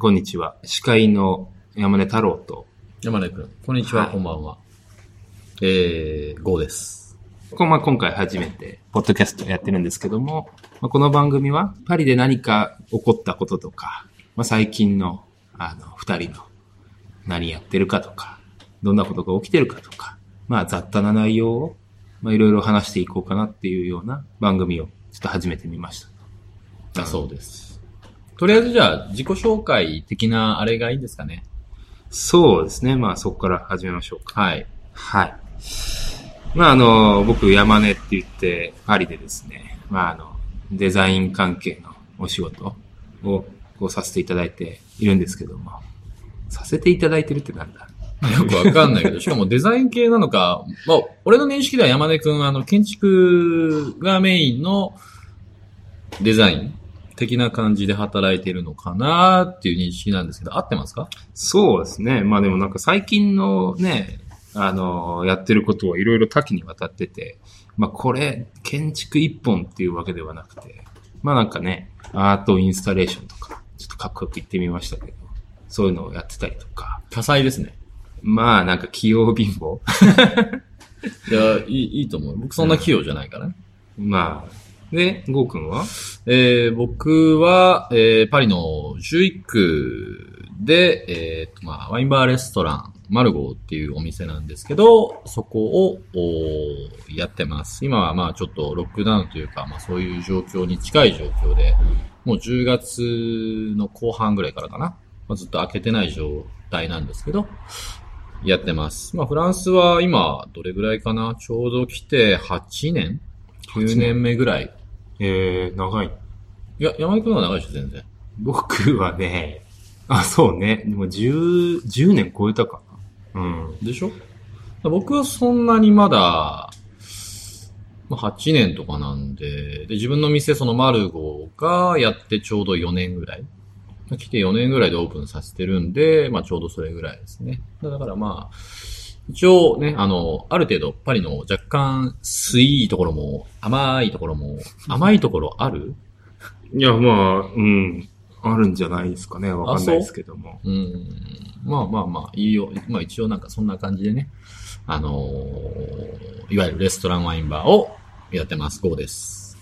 こんにちは。司会の山根太郎と、山根くん、こんにちは、はいこんばんは。えー、ゴーです。こまあ、今回初めて、ポッドキャストやってるんですけども、まあ、この番組は、パリで何か起こったこととか、まあ、最近の、あの、二人の、何やってるかとか、どんなことが起きてるかとか、まあ、雑多な内容を、まあ、いろいろ話していこうかなっていうような番組を、ちょっと始めてみました。だそうです。とりあえずじゃあ、自己紹介的なあれがいいですかね。そうですね。まあ、そこから始めましょうか。はい。はい。まあ、あの、僕、山根って言って、パリでですね、まあ、あの、デザイン関係のお仕事を、こうさせていただいているんですけども、させていただいてるってなんだ？よくわかんないけど、しかもデザイン系なのか、まあ、俺の認識では山根くん、あの、建築がメインのデザイン的な感じで働いてるのかなっていう認識なんですけど、合ってますか？そうですね。まあでもなんか最近のね、あの、やってることはいろいろ多岐にわたってて、まあこれ、建築一本っていうわけではなくて、まあなんかね、アートインスタレーションとか、ちょっとかっこよく言ってみましたけど、そういうのをやってたりとか、多彩ですね。まあなんか器用貧乏 いや、いい、いいと思う。僕そんな器用じゃないからね。まあ。で、ゴーくんは？えー僕は、えーパリの11区で、えーとまあ、ワインバーレストラン、マルゴーっていうお店なんですけど、そこをやってます。今はまあちょっとロックダウンというか、まあそういう状況に近い状況で、もう10月の後半ぐらいからかな。まあ、ずっと開けてない状態なんですけど、やってます。まあフランスは今、どれぐらいかな？ちょうど来て8年 ?9 年目ぐらい。えー、長い。いや、山井くんは長いでしょ、全然。僕はね、あ、そうね。でも10、10年超えたかな。うん。でしょ？僕はそんなにまだ、まあ、8年とかなんで、で、自分の店、そのマルゴがやってちょうど4年ぐらい。来て4年ぐらいでオープンさせてるんで、まあちょうどそれぐらいですね。だからまあ、一応ね、あの、ある程度パリの若干スイいところも、甘いところも、甘いところある？いや、まあ、うん。あるんじゃないですかね。わかんないですけども。う？ん。まあまあまあ、いいよ。まあ一応なんかそんな感じでね、あのーいわゆるレストランワインバーをやってます。GO です。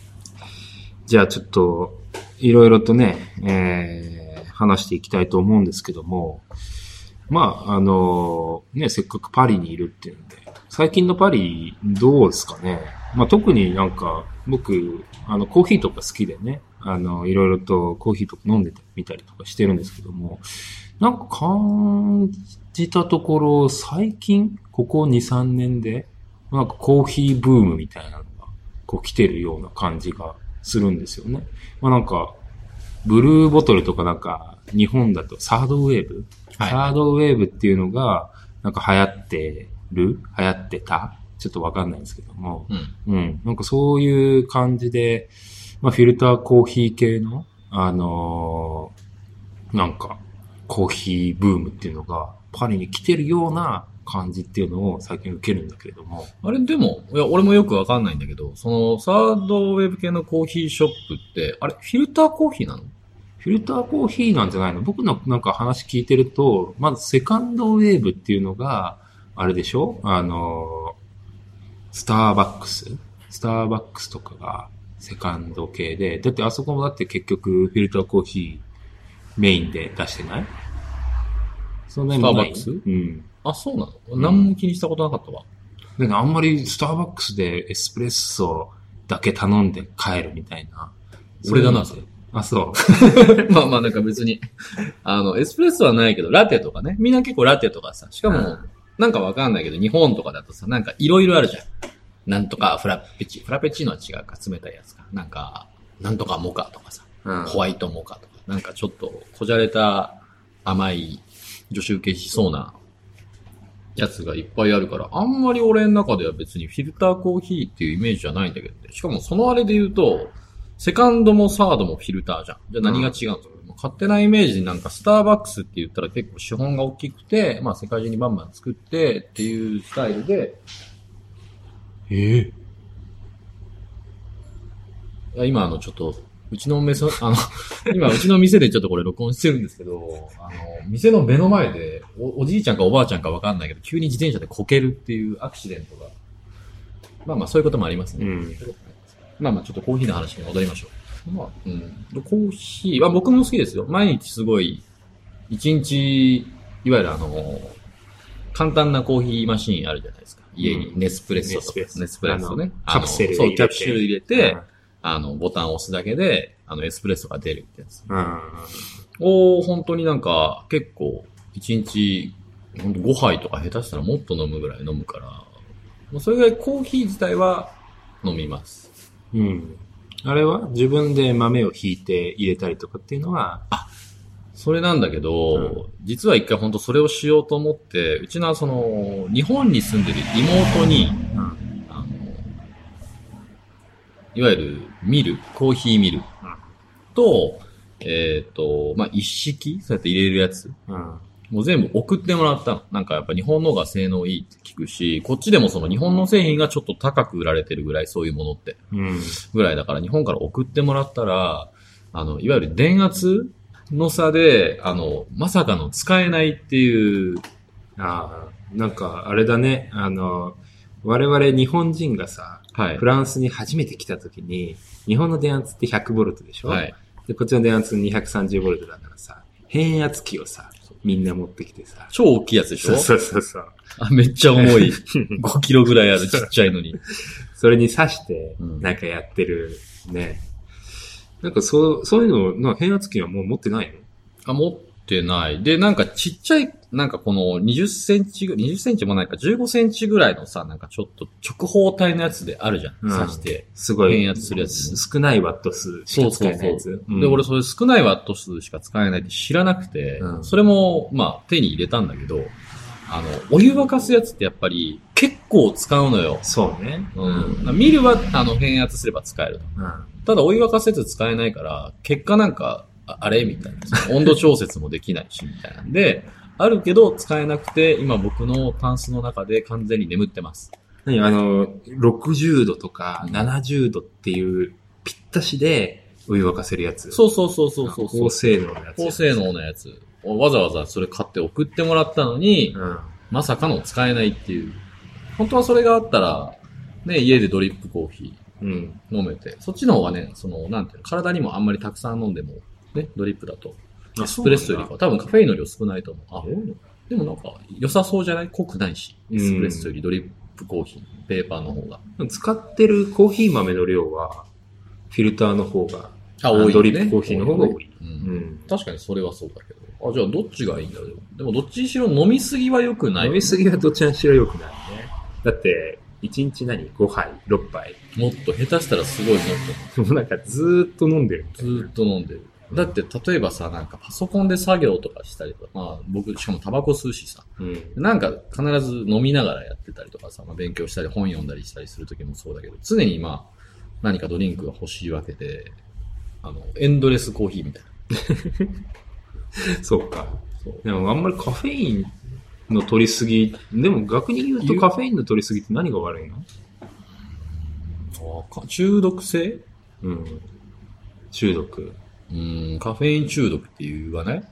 じゃあちょっと、いろいろとね、えー、話していきたいと思うんですけども、まあ、あのね、せっかくパリにいるっていうんで、最近のパリどうですかね。まあ特になんか、僕、あの、コーヒーとか好きでね、あの、いろいろとコーヒーとか飲んでみたりとかしてるんですけども、なんか感じたところ、最近、ここ2、3年で、なんかコーヒーブームみたいなのが、こう来てるような感じがするんですよね。まあなんか、ブルーボトルとかなんか、日本だとサードウェーブ、はい。サードウェーブっていうのが、なんか流行ってる？流行ってた？ちょっとわかんないんですけども、うん。うん。なんかそういう感じで、まあフィルターコーヒー系の、あのーなんか、コーヒーブームっていうのが、パリに来てるような感じっていうのを最近受けるんだけれども、あれでも、いや、俺もよくわかんないんだけど、その、サードウェブ系のコーヒーショップって、あれ、フィルターコーヒーなの？フィルターコーヒーなんじゃないの？僕のなんか話聞いてると、まずセカンドウェーブっていうのが、あれでしょ？あの、スターバックス？スターバックスとかがセカンド系で、だってあそこもだって結局フィルターコーヒーメインで出してない？そんなにもない？スターバックうん。あ、そうなの、うん何も気にしたことなかったわ。だからあんまりスターバックスでエスプレッソだけ頼んで帰るみたいな。俺だなそういうのあ、そう。まあまあなんか別に、あの、エスプレッソはないけど、ラテとかね。みんな結構ラテとかさ、しかもうん、なんかわかんないけど、日本とかだとさ、なんかいろいろあるじゃん。なんとかフラペチ、フラペチーノは違うか、冷たいやつか。なんか、なんとかモカとかさ、うんホワイトモカとか、なんかちょっとこじゃれた甘い女子受けしそうなやつがいっぱいあるから、あんまり俺の中では別にフィルターコーヒーっていうイメージじゃないんだけどね。しかもそのあれで言うと、セカンドもサードもフィルターじゃん。じゃあ何が違うんですか、勝手なイメージになんかスターバックスって言ったら結構資本が大きくて、まあ世界中にバンバン作ってっていうスタイルで、ええいや今あのちょっとうちの店、あの、今、うちの店でちょっとこれ録音してるんですけど、あの、店の目の前でお、おじいちゃんかおばあちゃんかわかんないけど、急に自転車でこけるっていうアクシデントが、まあまあそういうこともありますね。うん。まあまあちょっとコーヒーの話に戻りましょう。まあ、うん。でコーヒーは僕も好きですよ。毎日すごい、一日、いわゆるあの、簡単なコーヒーマシーンあるじゃないですか。家にネスプレッソとかネスプレッ。ソね。カプセルそう、入れてキャプシュル入れて、あの、ボタンを押すだけで、あの、エスプレッソが出るってやつ。うん。を、本当になんか、結構、一日、本当5杯とか下手したらもっと飲むぐらい飲むから、もうそれぐらいコーヒー自体は飲みます。うん。あれは自分で豆をひいて入れたりとかっていうのは、それなんだけど、実は一回本当それをしようと思って、うちのその、日本に住んでる妹に、うん。あの、いわゆるミル、コーヒーミルと、えっ、と、まあ、一式そうやって入れるやつ。うん。もう全部送ってもらったの。なんかやっぱ日本の方が性能いいって聞くし、こっちでもその日本の製品がちょっと高く売られてるぐらいそういうものって。うん。ぐらいだから日本から送ってもらったら、あの、いわゆる電圧の差で、あの、まさかの使えないっていう、ああ、なんか、あれだね。あの、我々日本人がさ、はいフ。ランスに初めて来た時に、日本の電圧って100ボルトでしょ？はい。で、こっちの電圧230ボルトだからさ、変圧器をさ、みんな持ってきてさ。超大きいやつでしょ？そうそうそう。あめっちゃ重い。5キロぐらいあるちっちゃいのに。それに刺してうん、なんかやってるね。なんかそう、そういうの、な変圧器はもう持ってないの？あ、持ってない。で、なんかちっちゃい、なんかこの20センチぐ、20センチもないか15センチぐらいのさ、なんかちょっと直方体のやつであるじゃん。うん刺して。すごい。変圧するやつ少ないワット数しか使えないやつ。うんで、俺それ少ないワット数しか使えないって知らなくて、うんそれも、まあ手に入れたんだけど、あの、お湯沸かすやつってやっぱり結構使うのよ。そうね。うん。ミルは、あの、変圧すれば使えると。うん。ただお湯沸かすやつ使えないから、結果なんか、ああれ？みたいな。温度調節もできないし、みたいなんで、あるけど使えなくて、今僕のタンスの中で完全に眠ってます。何？あの、60度とかうん70度っていうぴったしでお湯沸かせるやつ。そうそうそうそうそうそう。高性能のやつ。高性能なやつ。わざわざそれ買って送ってもらったのに、うん。まさかの使えないっていう。本当はそれがあったら、ね、家でドリップコーヒうん。ー飲めて、そっちの方がね、その、なんていうの、体にもあんまりたくさん飲んでも、ね、ドリップだと。エスプレッソよりかは、多分カフェインの量少ないと思う。あ、でもなんか、良さそうじゃない？濃くないし。エスプレッソよりドリップコーヒー、ペーパーの方が。使ってるコーヒー豆の量は、フィルターの方が、あ、多い、ね。ドリップコーヒーの方が多い。確かにそれはそうだけど。あ、じゃあどっちがいいんだろう？でもどっちにしろ飲みすぎは良くない。飲みすぎはどちらにしろ良くないね。だって、1日何 ?5 杯 ?6 杯？もっと下手したらすごいもっと。もうなんかずーっと飲んでる。ずーっと飲んでる。だって、例えばさ、なんかパソコンで作業とかしたりとか、まあ僕、しかもタバコ吸うしさ、うん。なんか必ず飲みながらやってたりとかさ、まあ、勉強したり本読んだりしたりするときもそうだけど、常にまあ、何かドリンクが欲しいわけで、あの、エンドレスコーヒーみたいな。そうか。そう。でもあんまりカフェインの取りすぎ、でも逆に言うとカフェインの取りすぎって何が悪いの？中毒性？うん。中毒。うん、カフェイン中毒っていうわね。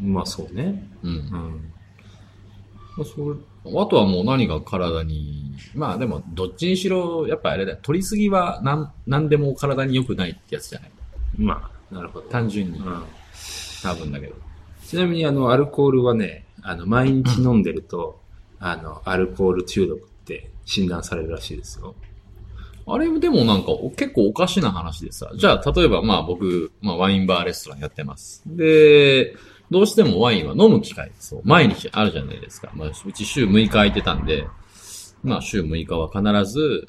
まあそうね。うん。うん。まあそれあとはもう何が体に、まあでも、どっちにしろ、やっぱあれだよ。取りすぎはなん、なんでも体に良くないってやつじゃない？まあ、なるほど。単純にう。ん。多分だけど。ちなみにあの、アルコールはね、あの、毎日飲んでると、あの、アルコール中毒って診断されるらしいですよ。あれでもなんかお結構おかしな話でさ、じゃあ例えばまあ僕、まあワインバーレストランやってます。で、どうしてもワインは飲む機会そう毎日あるじゃないですか。まあうち週6日空いてたんで、まあ週6日は必ず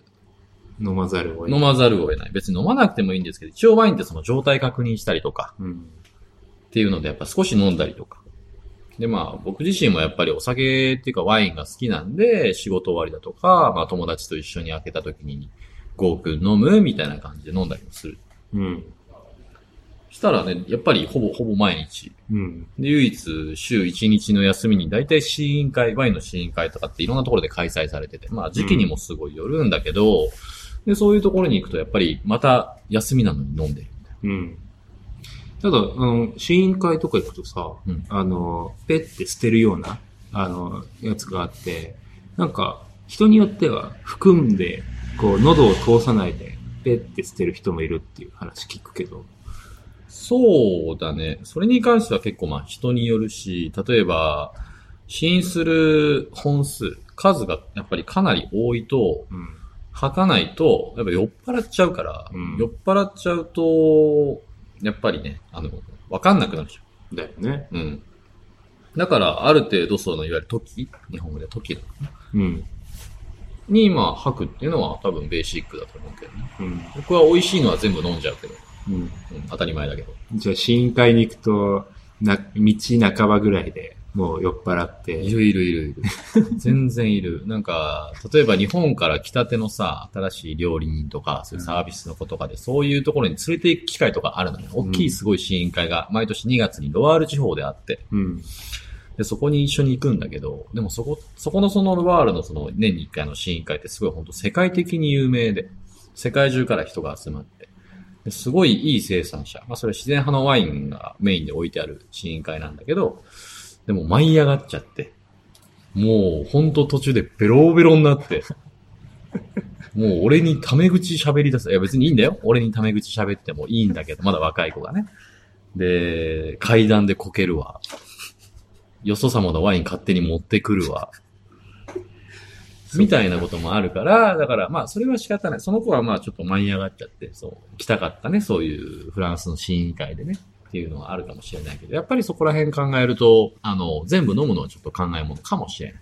飲まざるを得ない。飲まざるを得ない。別に飲まなくてもいいんですけど、一応ワインってその状態確認したりとかうん。っていうのでやっぱ少し飲んだりとか。でまあ僕自身もやっぱりお酒っていうかワインが好きなんで、仕事終わりだとか、まあ友達と一緒に開けた時に、ゴーくん飲むみたいな感じで飲んだりもする。うん。したらね、やっぱりほぼほぼ毎日。うん。で、唯一週1日の休みに大体試飲会、ワインの試飲会とかっていろんなところで開催されてて、まあ時期にもすごいよるんだけど、で、そういうところに行くとやっぱりまた休みなのに飲んでるうん。ただ、あの、試飲会とか行くとさ、うんあの、ペッて捨てるような、あの、やつがあって、なんか、人によっては含んで、こう、喉を通さないで、ペッて捨てる人もいるっていう話聞くけど。そうだね。それに関しては結構まあ人によるし、例えば、試飲する本数、数がやっぱりかなり多いと、うん。吐かないと、やっぱ酔っ払っちゃうから、うん酔っ払っちゃうと、やっぱりね、あの、わかんなくなるじだよね。ゃん。うん。だから、ある程度その、いわゆる時日本語で時うん。に、まあ、吐くっていうのは多分ベーシックだと思うけどね。うん。僕は美味しいのは全部飲んじゃうけど、うん。うん、当たり前だけど。じゃあ、試飲会に行くと、な、道半ばぐらいでもう酔っ払って。いるいるいるいる。全然いる。なんか、例えば日本から来たてのさ、新しい料理人とか、そういうサービスの子とかで、そういうところに連れて行く機会とかあるのよ。大きいすごい試飲会が、毎年2月にロワール地方であって、うん。で、そこに一緒に行くんだけど、でもそこ、そこのそのワールのその年に1回の試飲会ってすごい本当世界的に有名で、世界中から人が集まって、すごいいい生産者。まあそれ自然派のワインがメインで置いてある試飲会なんだけど、でも舞い上がっちゃって、もうほんと途中でベロベロになって、もう俺にタメ口喋り出す。いや別にいいんだよ。俺にタメ口喋ってもいいんだけど、まだ若い子がね。で、階段でこけるわ。よそ様のワイン勝手に持ってくるわ。みたいなこともあるから、だからまあそれは仕方ない。その子はまあちょっと舞い上がっちゃって、そう、来たかったね、そういうフランスの試飲会でね。っていうのはあるかもしれないけど、やっぱりそこら辺考えると、あの、全部飲むのはちょっと考えものかもしれない。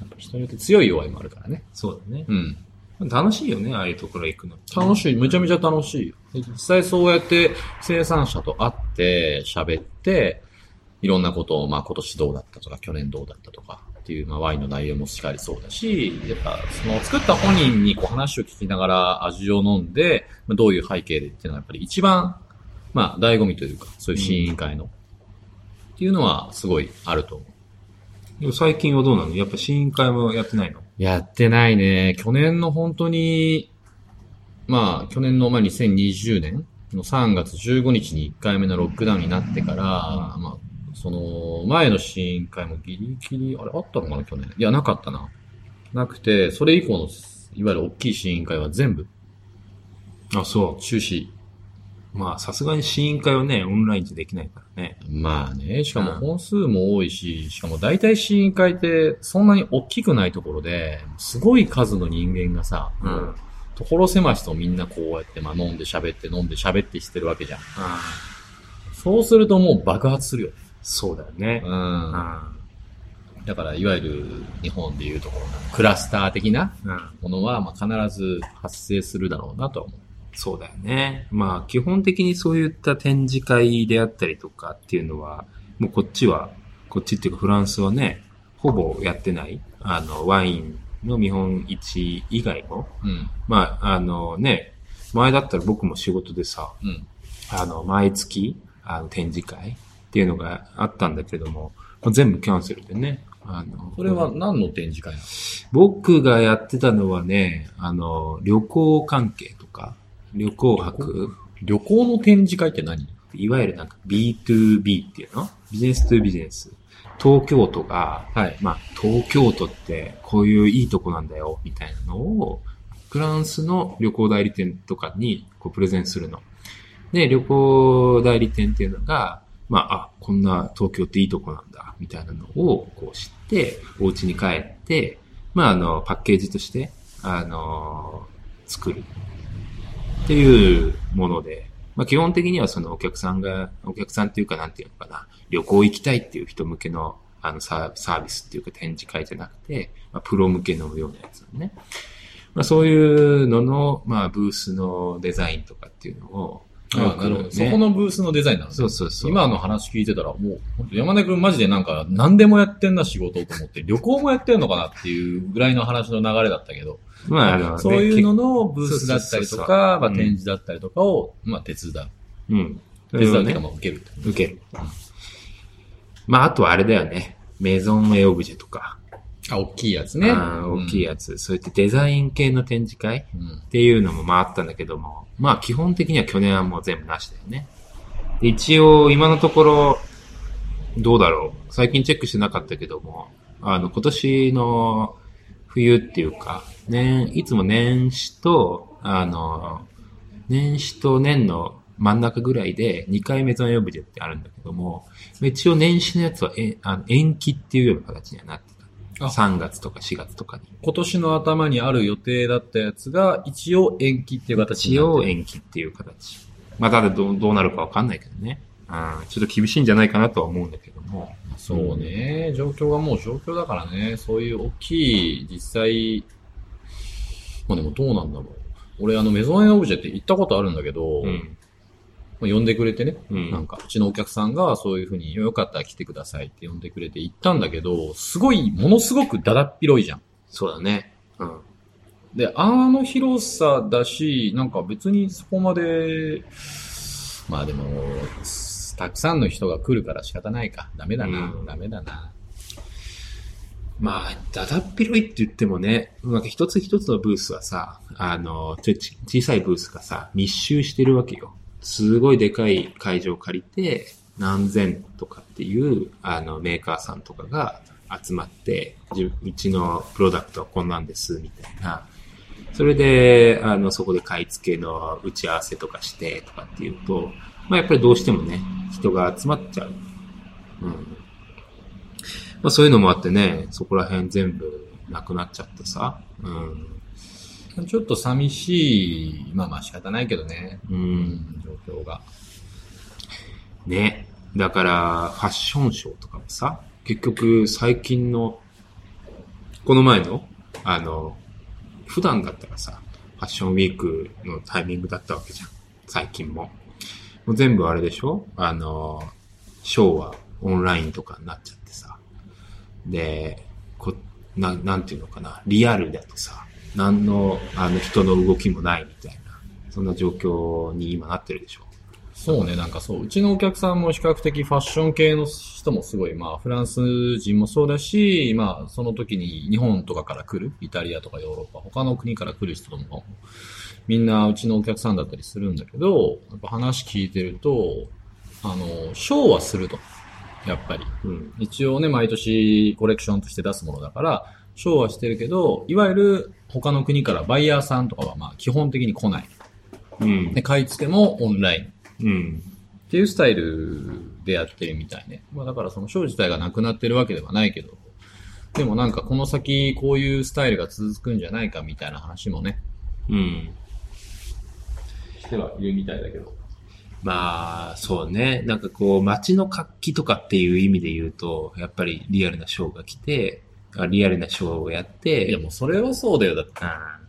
やっぱ人によって強い弱いもあるからね。そうだね。うん。楽しいよね、ああいうところ行くの。楽しい。めちゃめちゃ楽しいよ。で実際そうやって生産者と会って喋って、いろんなことを、まあ今年どうだったとか、去年どうだったとかっていう、まあワインの内容もしっかりそうだし、やっぱその作った本人にこう話を聞きながら味を飲んで、まあどういう背景でっていうのはやっぱり一番、まあ醍醐味というか、そういう試飲会の、っていうのはすごいあると思う。でも最近はどうなの？やっぱ試飲会もやってないの？やってないね。去年の本当に、まあ、去年のまあ2020年の3月15日に1回目のロックダウンになってから、まあ、その前の試飲会もギリギリ、あれあったのかな去年。いや、なかったな。なくて、それ以降の、いわゆる大きい試飲会は全部あ、そ中止。う。まあ、さすがに試飲会はね、オンラインじゃできないからね。まあね、しかもうん本数も多いし、しかも大体試飲会ってそんなに大きくないところで、すごい数の人間がさ、うん。所狭しとみんなこうやって、まあ飲んで喋って飲んで喋ってしてるわけじゃん。ああそうするともう爆発するよ。そうだよね。うん。あだから、いわゆる日本でいうところのクラスター的な。ものは、まあ必ず発生するだろうなとは思う。そうだよね。まあ、基本的にそういった展示会であったりとかっていうのは、もうこっちは、こっちっていうかフランスはね、ほぼやってない。あの、ワインの見本市以外も。うん。まあ、あのね、前だったら僕も仕事でさ、うん。あの、毎月、あの、展示会っていうのがあったんだけれども、全部キャンセルでね。あの、それは何の展示会なの？僕がやってたのはね、あの、旅行関係とか、旅行博、旅行の展示会って何？いわゆるなんか B2B っていうの？ビジネス2ビジネス。東京都が、はい。まあ、東京都ってこういういいとこなんだよ、みたいなのを、フランスの旅行代理店とかにこうプレゼンするの。で、旅行代理店っていうのが、まあ、あ、こんな東京っていいとこなんだ、みたいなのをこう知って、お家に帰って、まあ、あの、パッケージとして、あの、作る。っていうもので、まあ、基本的にはそのお客さんが、お客さんっていうかなんていうのかな、旅行行きたいっていう人向けのあのサーサービスっていうか展示会じゃなくて、まあ、プロ向けのようなやつなのね。まあ、そういうのの、まあ、ブースのデザインとかっていうのを、あなるほど。そこのブースのデザインなのねそうそうそう。今の話聞いてたら、もう、本当山根くんマジでなんか、何でもやってんな仕事と思って、旅行もやってんのかなっていうぐらいの話の流れだったけど、まあ、あの、そういうののブースだったりとか、まあうん展示だったりとかを、まあ手伝う。うん。手伝うっていうか、ね、まあ受ける。受ける。まあ、あとはあれだよね。メゾンエオブジェとか。あ、大きいやつね。あ大きいやつ、そうやってデザイン系の展示会うん。っていうのも回ったんだけども、まあ基本的には去年はもう全部なしだよね。で一応今のところ、どうだろう。最近チェックしてなかったけども、あの今年の冬っていうか、年、いつも年始と、あの、年始と年の真ん中ぐらいで2回メゾンオブジェってあるんだけども、一応年始のやつはえあの延期っていうような形にはなっ3月とか4月とかに。今年の頭にある予定だったやつが、一応延期っていう形に一。応延期っていう形。まあ、ただどうどうなるかわかんないけどね。うん、ちょっと厳しいんじゃないかなとは思うんだけども。そうね。状況がもう状況だからね。そういう大きい、実際、まあでもどうなんだろう。俺あのメゾンエンオブジェって行ったことあるんだけど、うん。まあ呼んでくれてね。うん。なんか、うちのお客さんがそういうふうに、よかったら来てくださいって呼んでくれて行ったんだけど、すごい、ものすごくだだっ広いじゃん。そうだね。うん。で、あの広さだし、なんか別にそこまで、まあでも、たくさんの人が来るから仕方ないか。ダメだな。うんダメだな。まあ、だだっ広いって言ってもね、なんか一つ一つのブースはさ、あの、小さいブースがさ、密集してるわけよ。すごいでかい会場を借りて、何千とかっていう、あの、メーカーさんとかが集まって、うちのプロダクトはこんなんです、みたいな。それで、あの、そこで買い付けの打ち合わせとかしてとかっていうと、まあやっぱりどうしてもね、人が集まっちゃう。うん。まあそういうのもあってね、そこら辺全部なくなっちゃってさ。うん。ちょっと寂しい、まあまあ仕方ないけどね。う。うんん、状況が。ね。だから、ファッションショーとかもさ、結局最近の、この前の、あの、普段だったらさ、ファッションウィークのタイミングだったわけじゃん。最近も。もう全部あれでしょ？あの、ショーはオンラインとかになっちゃってさ。で、こ、な、なんていうのかな。リアルだとさ、何の、あの人の動きもないみたいな。そんな状況に今なってるでしょ。そうね、なんかそう、うちのお客さんも比較的ファッション系の人もすごい、まあフランス人もそうだし、まあその時に日本とかから来る、イタリアとかヨーロッパ、他の国から来る人も、みんなうちのお客さんだったりするんだけど、やっぱ話聞いてると、あの、ショーはすると。やっぱり。うん。一応ね、毎年コレクションとして出すものだから、ショーはしてるけど、いわゆる他の国からバイヤーさんとかはまあ基本的に来ない。うんで、。買い付けもオンライン。うん。っていうスタイルでやってるみたいね。まあだからそのショー自体がなくなってるわけではないけど、でもなんかこの先こういうスタイルが続くんじゃないかみたいな話もね、うん。してはいるみたいだけど。まあ、そうね。なんかこう、街の活気とかっていう意味で言うと、やっぱりリアルなショーが来て、あリアルなショーをやって、いやもうそれはそうだよ。だってあ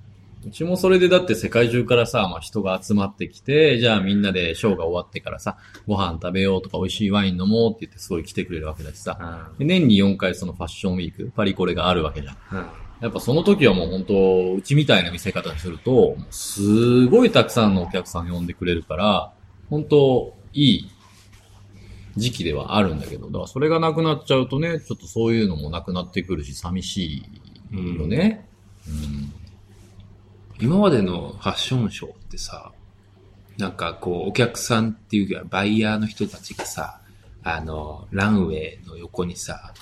うちもそれでだって世界中からさ、まあ、人が集まってきて、じゃあみんなでショーが終わってからさ、ご飯食べようとか美味しいワイン飲もうって言ってすごい来てくれるわけだしさ。あで年に4回そのファッションウィーク、パリコレがあるわけじゃん。うんやっぱその時はもう本当、うちみたいな見せ方すると、すごいたくさんのお客さん呼んでくれるから、本当、いい時期ではあるんだけど、だからそれがなくなっちゃうとね、ちょっとそういうのもなくなってくるし、寂しいよね。うん。今までのファッションショーってさ、なんかこう、お客さんっていうか、バイヤーの人たちがさ、あの、ランウェイの横にさ、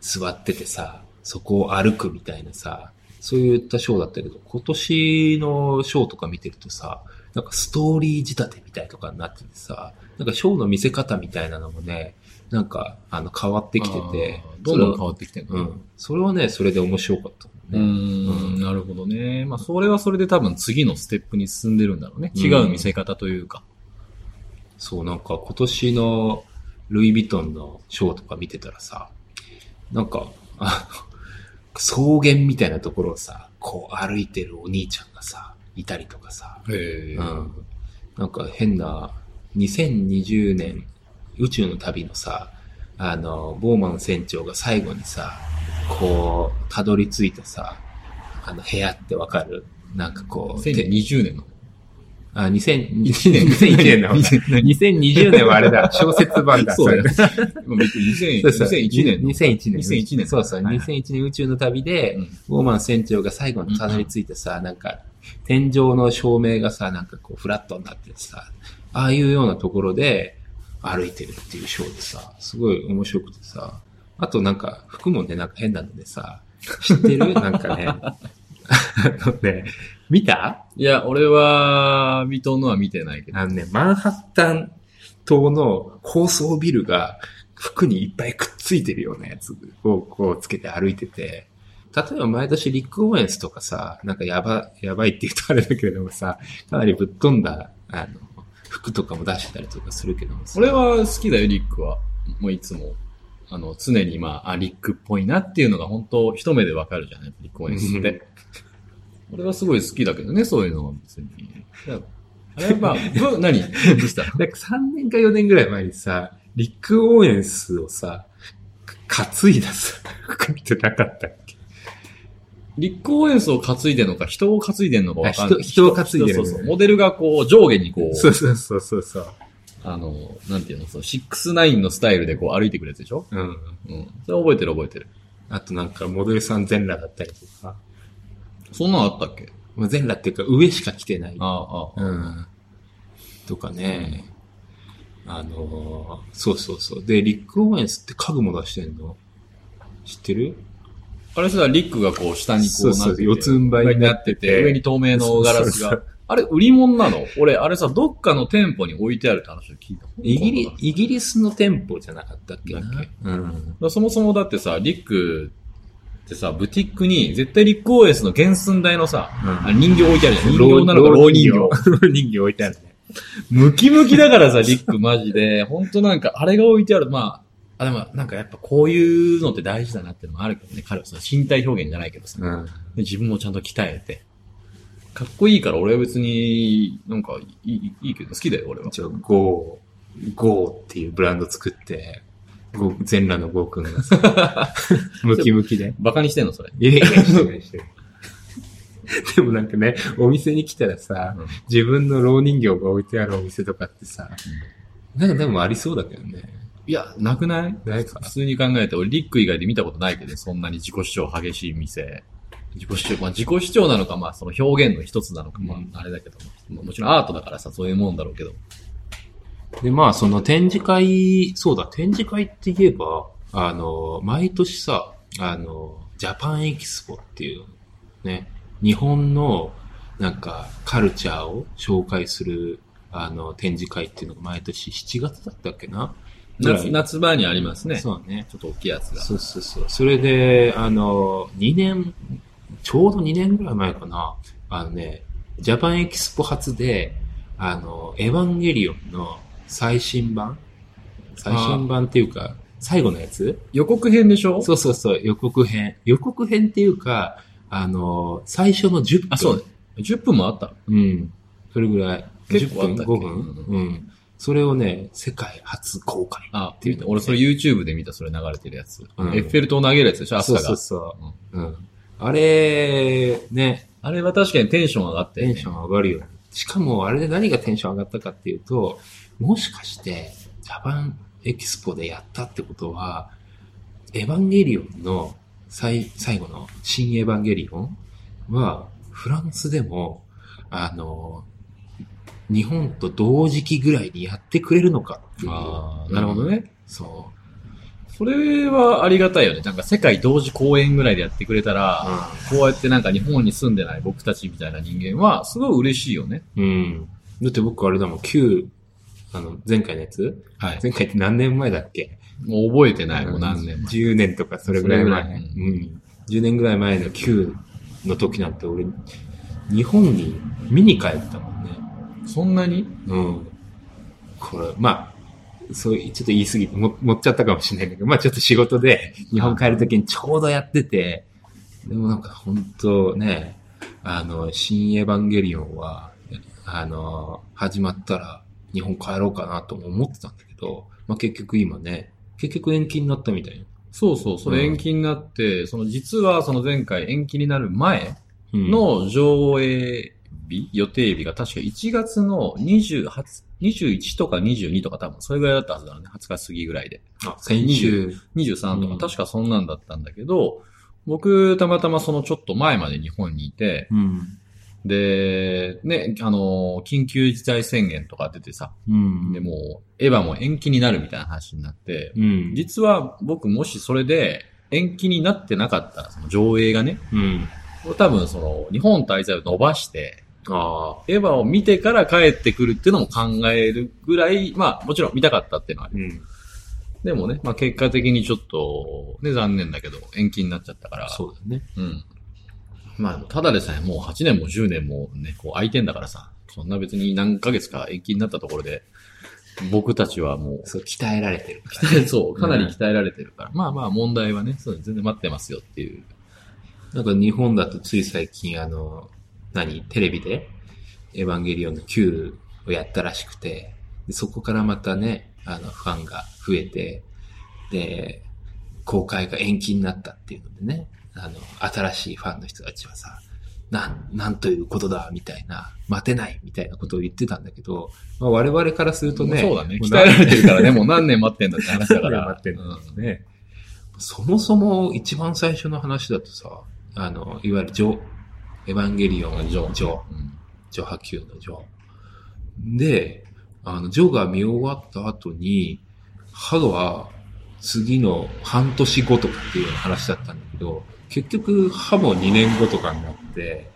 座っててさ、そこを歩くみたいなさ、そういったショーだったけど、今年のショーとか見てるとさ、なんかストーリー仕立てみたいとかになっててさ、なんかショーの見せ方みたいなのもね、なんか、あの、変わってきててどんどん変わってきてるうん。それはね、それで面白かったもうんね。ん、なるほどね。まあ、それはそれで多分次のステップに進んでるんだろうね。違う見せ方というか。そう、なんか今年のルイ・ヴィトンのショーとか見てたらさ、なんか、あの、草原みたいなところをさ、こう歩いてるお兄ちゃんがさ、いたりとかさ、へえうん。なんか変な、2020年宇宙の旅のさ、あの、ボーマン船長が最後にさ、こう、たどり着いたさ、あの部屋ってわかる？なんかこう、て2020年の？あ、2001年、2001年の。2020年はあれだ、小説版だ。そうだよれ今びっくり2000そうそう2001年の。2001年。2001年そうそう。はい2001年宇宙の旅で、うんウォーマン船長が最後にたどり着いてさ、なんか、天井の照明がさ、なんかこう、フラットになっててさ、ああいうようなところで歩いてるっていうショーでさ、すごい面白くてさ、あとなんか、服もね、なんか変なのでさ、知ってる？なんかね、あのね、見た？いや、俺は、水戸のは見てないけど。あのね、マンハッタン島の高層ビルが服にいっぱいくっついてるようなやつをこうつけて歩いてて、例えば毎年リック・オーエンスとかさ、なんかやば、やばいって言うとあれだけれどもさ、かなりぶっ飛んだ、あの、服とかも出してたりとかするけど。俺は好きだよ、リックは。もういつも。あの、常にまあ、あ、リックっぽいなっていうのが本当一目でわかるじゃない？リックオーエンスって。俺はすごい好きだけどね、そういうのは別に。あれはまあ、ぶ何？どうした？なんか3年か4年ぐらい前にさ、リック・オーエンスをさ、担いださ、服ってなかったっけリックオーエンスを担いでんのか、人を担いでんのかわかんない。あ人人を担いでるそうそう。モデルがこう、上下にこう、そうそうそうそうそう。あの、なんていうの、そう、6-9のスタイルでこう歩いてくるやつでしょ？うん。うん。それ覚えてる覚えてる。あとなんかモデルさん全裸だったりとか、そんなのあったっけ？まあ全裸っていうか上しか着てない。ああ、ああ。うん。とかね。あのーそうそうそう。で、リック・オーエンスって家具も出してんの？知ってる？あれさ、リックがこう下にこそうなってて、四つん這いになってて上に透明のガラスが。あれ、売り物なの？俺、あれさ、どっかの店舗に置いてあるって話を聞いた。イギリイギリスの店舗じゃなかったっけな？うん。らそもそもだってさ、リックってさ、ブティックに絶対リック OS の原寸大のさ、うん人形置いてあるじゃん。人形なのか、老人形。老 人形置いてあるね。ムキムキだからさ、リックマジで。ほんとなんか、あれが置いてある。まあ、あ、でもなんかやっぱこういうのって大事だなっていうのもあるけどね。彼はさ、身体表現じゃないけどさ。うん。で自分もちゃんと鍛えて。かっこいいから俺は別に、なんかいい、いいけど、好きだよ、俺は。一応、ゴー、ゴーっていうブランド作って、全裸のゴーくんがさ、ムキムキで。バカにしてんの、それ。いやいや、してないしてない。でもなんかね、お店に来たらさ、うん自分の老人形が置いてあるお店とかってさ、なんかでもありそうだけどね。いや、なくない？ないか？普通に考えて、俺、リック以外で見たことないけど、そんなに自己主張激しい店。自己主張、まあ自己主張なのか、まあその表現の一つなのか、まうん。ああれだけど、まあもちろんアートだからさ、そういうもんだろうけど。で、まあ、その展示会、そうだ、展示会って言えば、あの、毎年さ、あの、ジャパンエキスポっていう、ね、日本の、なんか、カルチャーを紹介する、あの、展示会っていうのが毎年7月だったっけな？夏、い夏場にありますね。そうね。ちょっと大きいやつが。そうそうそう。それで、あの、2年、ちょうど2年ぐらい前かな。あのね、ジャパンエキスポ初で、あの、エヴァンゲリオンの最新版最新版っていうか、最後のやつ予告編でしょ？そうそうそう、予告編。予告編っていうか、あの、最初の10分。あ、そう。10分もあった。うん。それぐらい。10分結構あったっけ ?5 分うん。それをね、世界初公開。あ、っていうのね俺それ YouTube で見た、それ流れてるやつ。うんエッフェル塔を投げるやつでしょ、アスカが。そうそうそう。うん。あれ、ね、あれは確かにテンション上がって、テンション上がるよ。しかも、あれで何がテンション上がったかっていうと、もしかして、ジャパンエキスポでやったってことは、エヴァンゲリオンの最最後の新エヴァンゲリオンは、フランスでも、あの、日本と同時期ぐらいにやってくれるのかっていう。ああ、なるほどね。そそれはありがたいよね。なんか世界同時公演ぐらいでやってくれたう。ら、こうやってなんか日本に住んでない僕たちみたいな人間は、すごい嬉しいよね。うん。だって僕あれだもん、旧、あの、前回のやつ？はい。前回って何年前だっけ？もう覚えてない、もう何年も。10年とかそれぐらい前。それぐらいうん。10年ぐらい前の Q の時なんて俺、日本に見に帰ったもんね。そんなに？うん。これ、まあ、そういう、ちょっと言い過ぎて、も持っちゃったかもしれないけど、まあちょっと仕事で日本帰る時にちょうどやってて、でもなんか本当ね、あの、新エヴァンゲリオンは、あの、始まったら日本帰ろうかなとも思ってたんだけど、まあ結局今ね、結局延期になったみたいな。そうそう、それ延期になって、その実はその前回延期になる前うん、の上映日予定日が確か1月の28 21とか22とか多分それぐらいだったはずだよね。20日過ぎぐらいで。あ、先週。23とか、うん確かそんなんだったんだけど、僕、たまたまそのちょっと前まで日本にいて、うん。で、ね、あの、緊急事態宣言とか出てさ、うん。で、もう、エヴァも延期になるみたいな話になって、うん。実は僕もしそれで延期になってなかったら、その上映がね、うん。多分その、日本滞在を伸ばして、ああ。エヴァを見てから帰ってくるっていうのも考えるぐらい、まあ、もちろん見たかったっていうのはある。うん。でもね、まあ結果的にちょっと、ね、残念だけど、延期になっちゃったから。そうだね。うん。まあ、ただでさえもう8年も10年もね、こう空いてんだからさ、そんな別に何ヶ月か延期になったところで、僕たちはもう、そう、鍛えられてるから。そう、かなり鍛えられてるから。まあまあ問題はね、そう全然待ってますよっていう。なんか日本だとつい最近あの、何テレビでエヴァンゲリオンの Q をやったらしくて、でそこからまたね、あの、ファンが増えて、で、公開が延期になったっていうのでね、あの、新しいファンの人たちはさ、なん、なんということだ、みたいな、待てない、みたいなことを言ってたんだけど、まあ、我々からするとね、そうだね。鍛えられてるからね、もう何年待ってんだって話だから。待ってんだうんね。そもそも一番最初の話だとさ、あの、いわゆるジョ、エヴァンゲリオン、ジョジョ、うんジョ波級のジョ。で、あの、ジョが見終わった後に、ハは次の半年後とかっていうような話だったんだけど、結局、ハも2年後とかになって、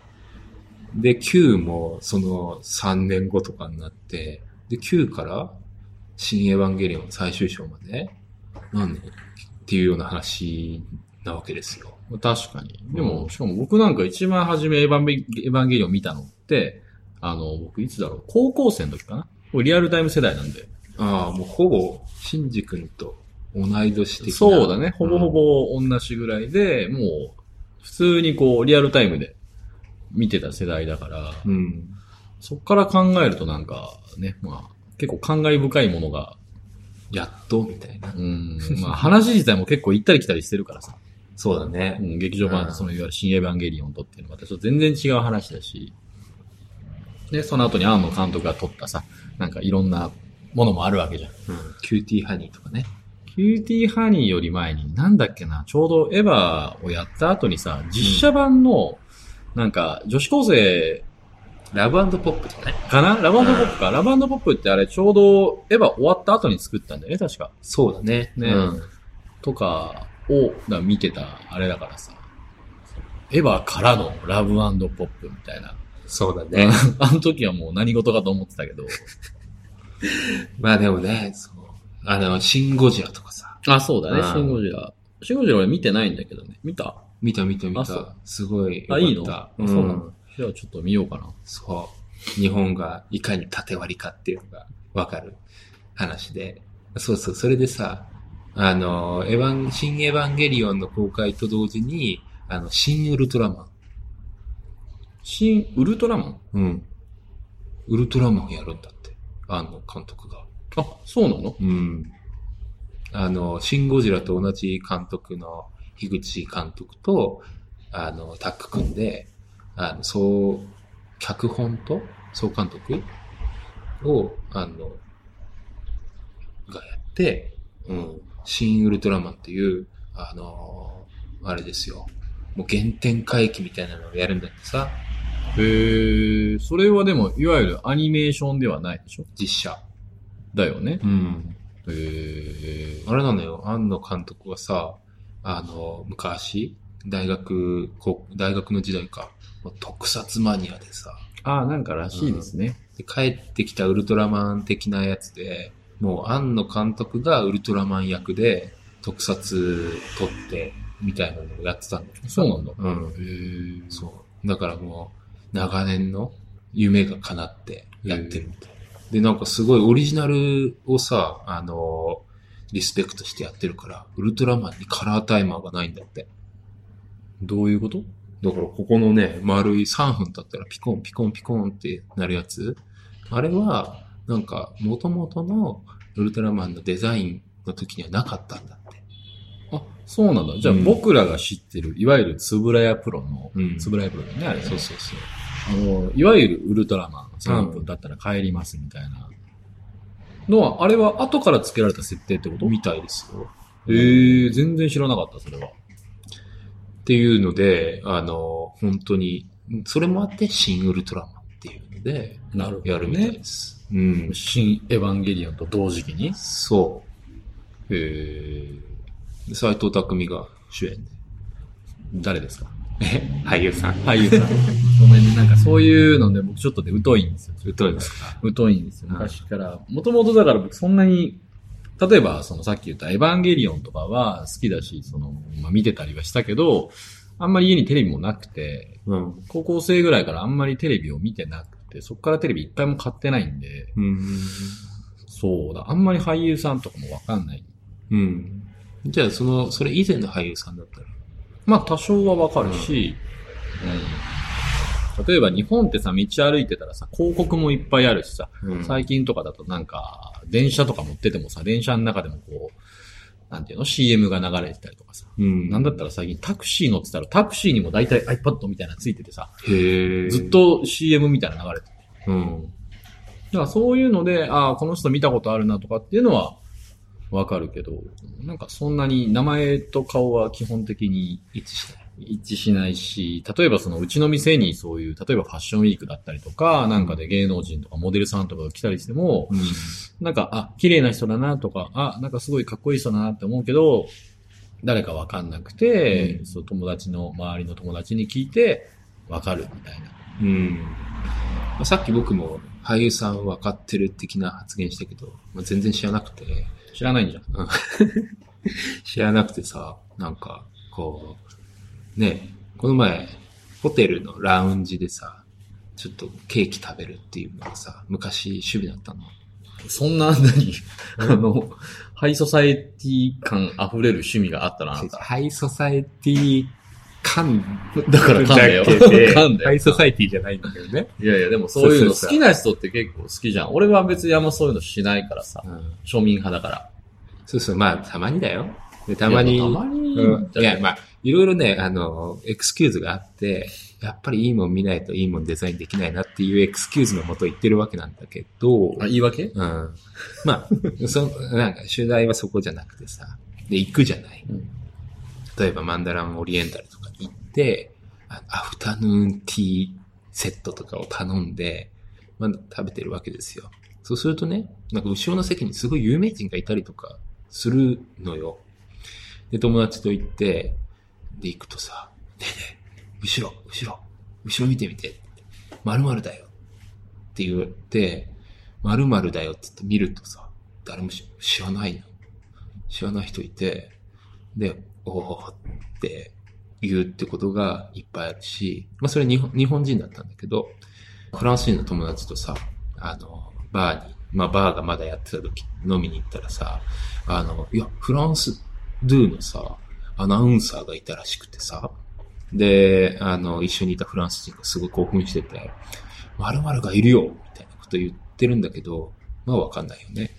で、Q もその3年後とかになって、で、Q から新エヴァンゲリオン最終章まで何年っていうような話なわけですよ。確かに。でうも、んしかも僕なんか一番初めエヴァンベエヴァンゲリオン見たのって、あの、僕いつだろう、高校生の時かな？リアルタイム世代なんで。ああ、もうほぼ、シンジ君と同い年的な。そうだね。ほぼほぼ同じぐらいで、もう、普通にこう、リアルタイムで見てた世代だから、うん。そっから考えるとなんか、ね、まあ、結構感慨深いものが、やっとみたいな。うん、まあ話自体も結構行ったり来たりしてるからさ、そうだね。うん、劇場版そのいわゆる新エヴァンゲリオンとっていうのはまたちょっと全然違う話だし、で、その後に庵野監督が撮ったさ、なんかいろんなものもあるわけじゃん。うん。キューティーハニーとかね。キューティーハニーより前に、なんだっけな、ちょうどエヴァをやった後にさ、実写版の、なんか、女子高生ラブポップとかね。かな？ラブポップか。ラブポップってあれちょうどエヴァ終わった後に作ったんだよね、確か。そうだね。ねうん。とかをだから見てたあれだからさ。エヴァからのラブポップみたいな。そうだね。あの時はもう何事かと思ってたけど。まあでもね、そう。あの、シン・ゴジラとかさ。あ、そうだね、うんシンゴジラ。シンゴジラ俺見てないんだけどね。見た？見た見た見た。すごい。あ、いいの、そうなの？ん。じゃあちょっと見ようかな。そう。日本がいかに縦割りかっていうのがわかる話で。そうそう、それでさ、あの、エヴァン、新エヴァンゲリオンの公開と同時に、あの、新ウルトラマン。新ウルトラマン？うん。ウルトラマンやるんだって。あの監督が。あ、そうなの？うん。あの、シン・ゴジラと同じ監督の樋口監督と、あの、タッグ組んで、あの、そう、脚本と総監督を、あの、がやって、うん、シン・ウルトラマンっていう、あの、あれですよ。もう原点回帰みたいなのをやるんだってさ、へえ、それはでも、いわゆるアニメーションではないでしょ？実写。だよね。うん。へえ。あれなのよ、庵野監督はさ、あの、昔、大学、大学の時代か、特撮マニアでさ、あ、なんからしいですね。で帰ってきたウルトラマン的なやつで、もう庵野監督がウルトラマン役で特撮撮って、みたいなのをやってたんだけどさそうなんだ。うん。へえ。そう。だからもう、長年の夢が叶ってやってるみたいな。で、なんかすごいオリジナルをさ、あの、リスペクトしてやってるから、ウルトラマンにカラータイマーがないんだって。どういうこと？だからここのね、丸い3分経ったらピコンピコンピコンってなるやつ。あれは、なんか、元々のウルトラマンのデザインの時にはなかったんだって。あ、そうなんだ。じゃあうん僕らが知ってる、いわゆるつぶらやプロの、うんつぶらやプロだよね、あれね。そうそうそう。あの、いわゆるウルトラマン3分だったら帰りますみたいなのは、あれは後から付けられた設定ってこと？みたいですよ。ええ全然知らなかった、それは。っていうので、あの、本当に、それもあって、新ウルトラマンっていうので、なるほどねやるみたいです。うん。新エヴァンゲリオンと同時期に？そへえう。斎藤匠が主演で。誰ですか？え？俳優さん。俳優さん。ごめんね、なんかそういうので僕ちょっとね、疎いんですよ。どうですか？疎いんですよ。はい昔から。もともとだから僕そんなに、例えばそのさっき言ったエヴァンゲリオンとかは好きだし、その、まあ見てたりはしたけど、あんまり家にテレビもなくて、うん。高校生ぐらいからあんまりテレビを見てなくて、そっからテレビ一回も買ってないんで、うん。そうだ、あんまり俳優さんとかもわかんない。うん。じゃあ、その、それ以前の俳優さんだったら？まあ多少はわかるし、うん。例えば日本ってさ、道歩いてたらさ、広告もいっぱいあるしさ、うん最近とかだとなんか、電車とか乗っててもさ、電車の中でもこう、なんていうの ?CM が流れてたりとかさ。うん。なんだったら最近タクシー乗ってたら、タクシーにも大体 iPad みたいなのついててさ、へえ。ずっ。と CM みたいなの流れてて。うん。だからそういうので、ああ、この人見たことあるなとかっていうのはわかるけど、なんかそんなに名前と顔は基本的に一致しない。一致しないし、例えばそのうちの店にそういう、例えばファッションウィークだったりとか、なんかで芸能人とかモデルさんとかが来たりしても、うん。なんか、あ、綺麗な人だなとか、あ、なんかすごいかっこいい人だなって思うけど、誰かわかんなくて、うんそう友達の、周りの友達に聞いて、わかるみたいな。うん。まあさっき僕も俳優さん分かってる的な発言したけど、まあ、全然知らなくて、知らないんじゃん。知らなくてさ、なんか、こう、ね、この前、ホテルのラウンジでさ、ちょっとケーキ食べるっていうのがさ、昔趣味だったの。そんな、何？あの、ハイソサエティ感溢れる趣味があったな、あなた。ハイソサエティ感だから噛んだよ。噛んだよ。 high society じゃないんだけどね。いやいや、でもそういうの好きな人って結構好きじゃん。俺は別にあんまそういうのしないからさ。うん庶民派だから。そうそう、まあ、たまにだよ。でたまに、たまにうんいや、まあ、いろいろね、あの、エクスキューズがあって、やっぱりいいもん見ないといいもんデザインできないなっていうエクスキューズのもと言ってるわけなんだけど、あ、言い訳？うん。まあ、そ、なんか、主題はそこじゃなくてさ、で、行くじゃない。うん例えば、マンダランオリエンタルとかに行って、あアフタヌーンティーセットとかを頼んで、まあ、食べてるわけですよ。そうするとね、なんか後ろの席にすごい有名人がいたりとかするのよ。で、友達と行って、で、行くとさ、ねえねえ、後ろ、後ろ、後ろ見てみて。〇〇だよ。って言って、〇〇だよって言って見るとさ、誰も知らないの。知らない人いて、で、おーって言うってことがいっぱいあるし、まあそれ日本日本人だったんだけど、フランス人の友達とさ、あの、バーに、まあバーがまだやってた時飲みに行ったらさ、あの、いや、フランスドゥのさ、アナウンサーがいたらしくてさ、で、あの、一緒にいたフランス人がすごい興奮してて、〇〇がいるよみたいなこと言ってるんだけど、まあわかんないよね。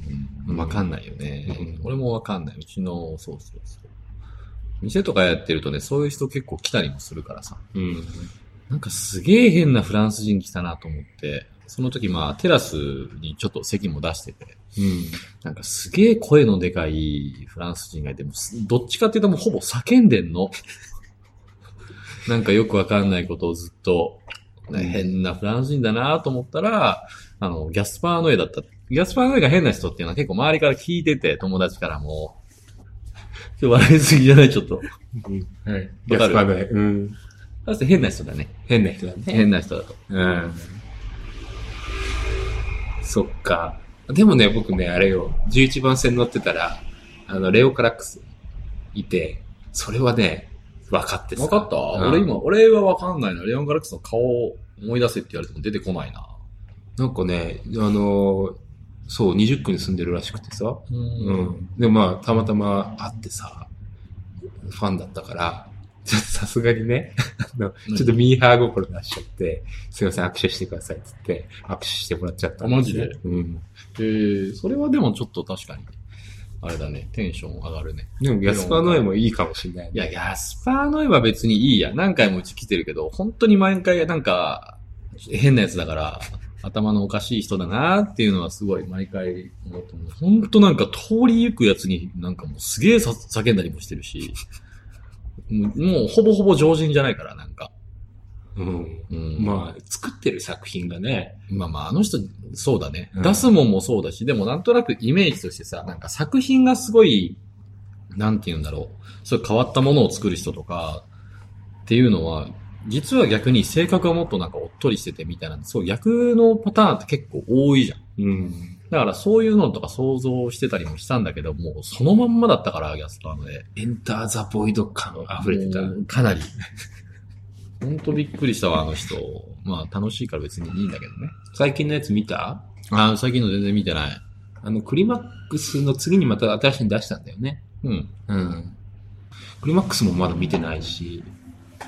うんわかんないよね。うん俺もわかんない。うちの、そうそうそう。店とかやってるとね、そういう人結構来たりもするからさ。うん。なんかすげえ変なフランス人来たなと思って、その時まあテラスにちょっと席も出してて、うん。なんかすげえ声のでかいフランス人がいて、どっちかっていうともうほぼ叫んでんの。なんかよくわかんないことをずっと、ね変なフランス人だなと思ったら、あの、ギャスパーの絵だった。ギャスパーの絵が変な人っていうのは結構周りから聞いてて、友達からも。ちょっと笑いすぎじゃない？ちょっと。はい。わかる？ギャスパーの絵うん。だって変な人だね。変な人だね。変な人だと。うん。そっか。でもね、僕ね、あれよ、11番線乗ってたら、あの、レオカラックスいて、それはね、分かってさ。わかった、うん俺今、俺はわかんないな。レオン・ガラックスの顔を思い出せって言われても出てこないな。なんかね、あの、そう、20区に住んでるらしくてさ。う。うんん。で、まあ、たまたま会ってさ、ファンだったから、ちょっとさすがにね、あの何ちょっとミーハー心出しちゃって、すいません、握手してくださいって言って、握手してもらっちゃったんあマジで？うん。えー、それはでもちょっと確かに、あれだね、テンション上がるね。でも、ギャスパーの絵もいいかもしれない、ね。いや、ギャスパーの絵は別にいいや。何回もうち来てるけど、本当に毎回なんか、変なやつだから、頭のおかしい人だなっていうのはすごい毎回思っても、ほんとなんか通り行くやつになんかもうすげえさ叫んだりもしてるし、もうほぼほぼ常人じゃないから、なんか。うん。うん、まあ、作ってる作品がね、まあまあ、あの人、そうだね。うん出すもんもそうだし、でもなんとなくイメージとしてさ、なんか作品がすごい、なんて言うんだろう。そう変わったものを作る人とか、っていうのは、実は逆に性格がもっとなんかおっとりしててみたいな、そう逆のパターンって結構多いじゃん。うん。だからそういうのとか想像してたりもしたんだけど、もうそのまんまだったから、ギャスパーので。エンターザ・ボイド感溢れてた。かなり。ほんとびっくりしたわ、あの人。まあ楽しいから別にいいんだけどね。最近のやつ見た？ああ、最近の全然見てない。あの、クリマックスの次にまた新しいの出したんだよね。うん。うん。クリマックスもまだ見てないし、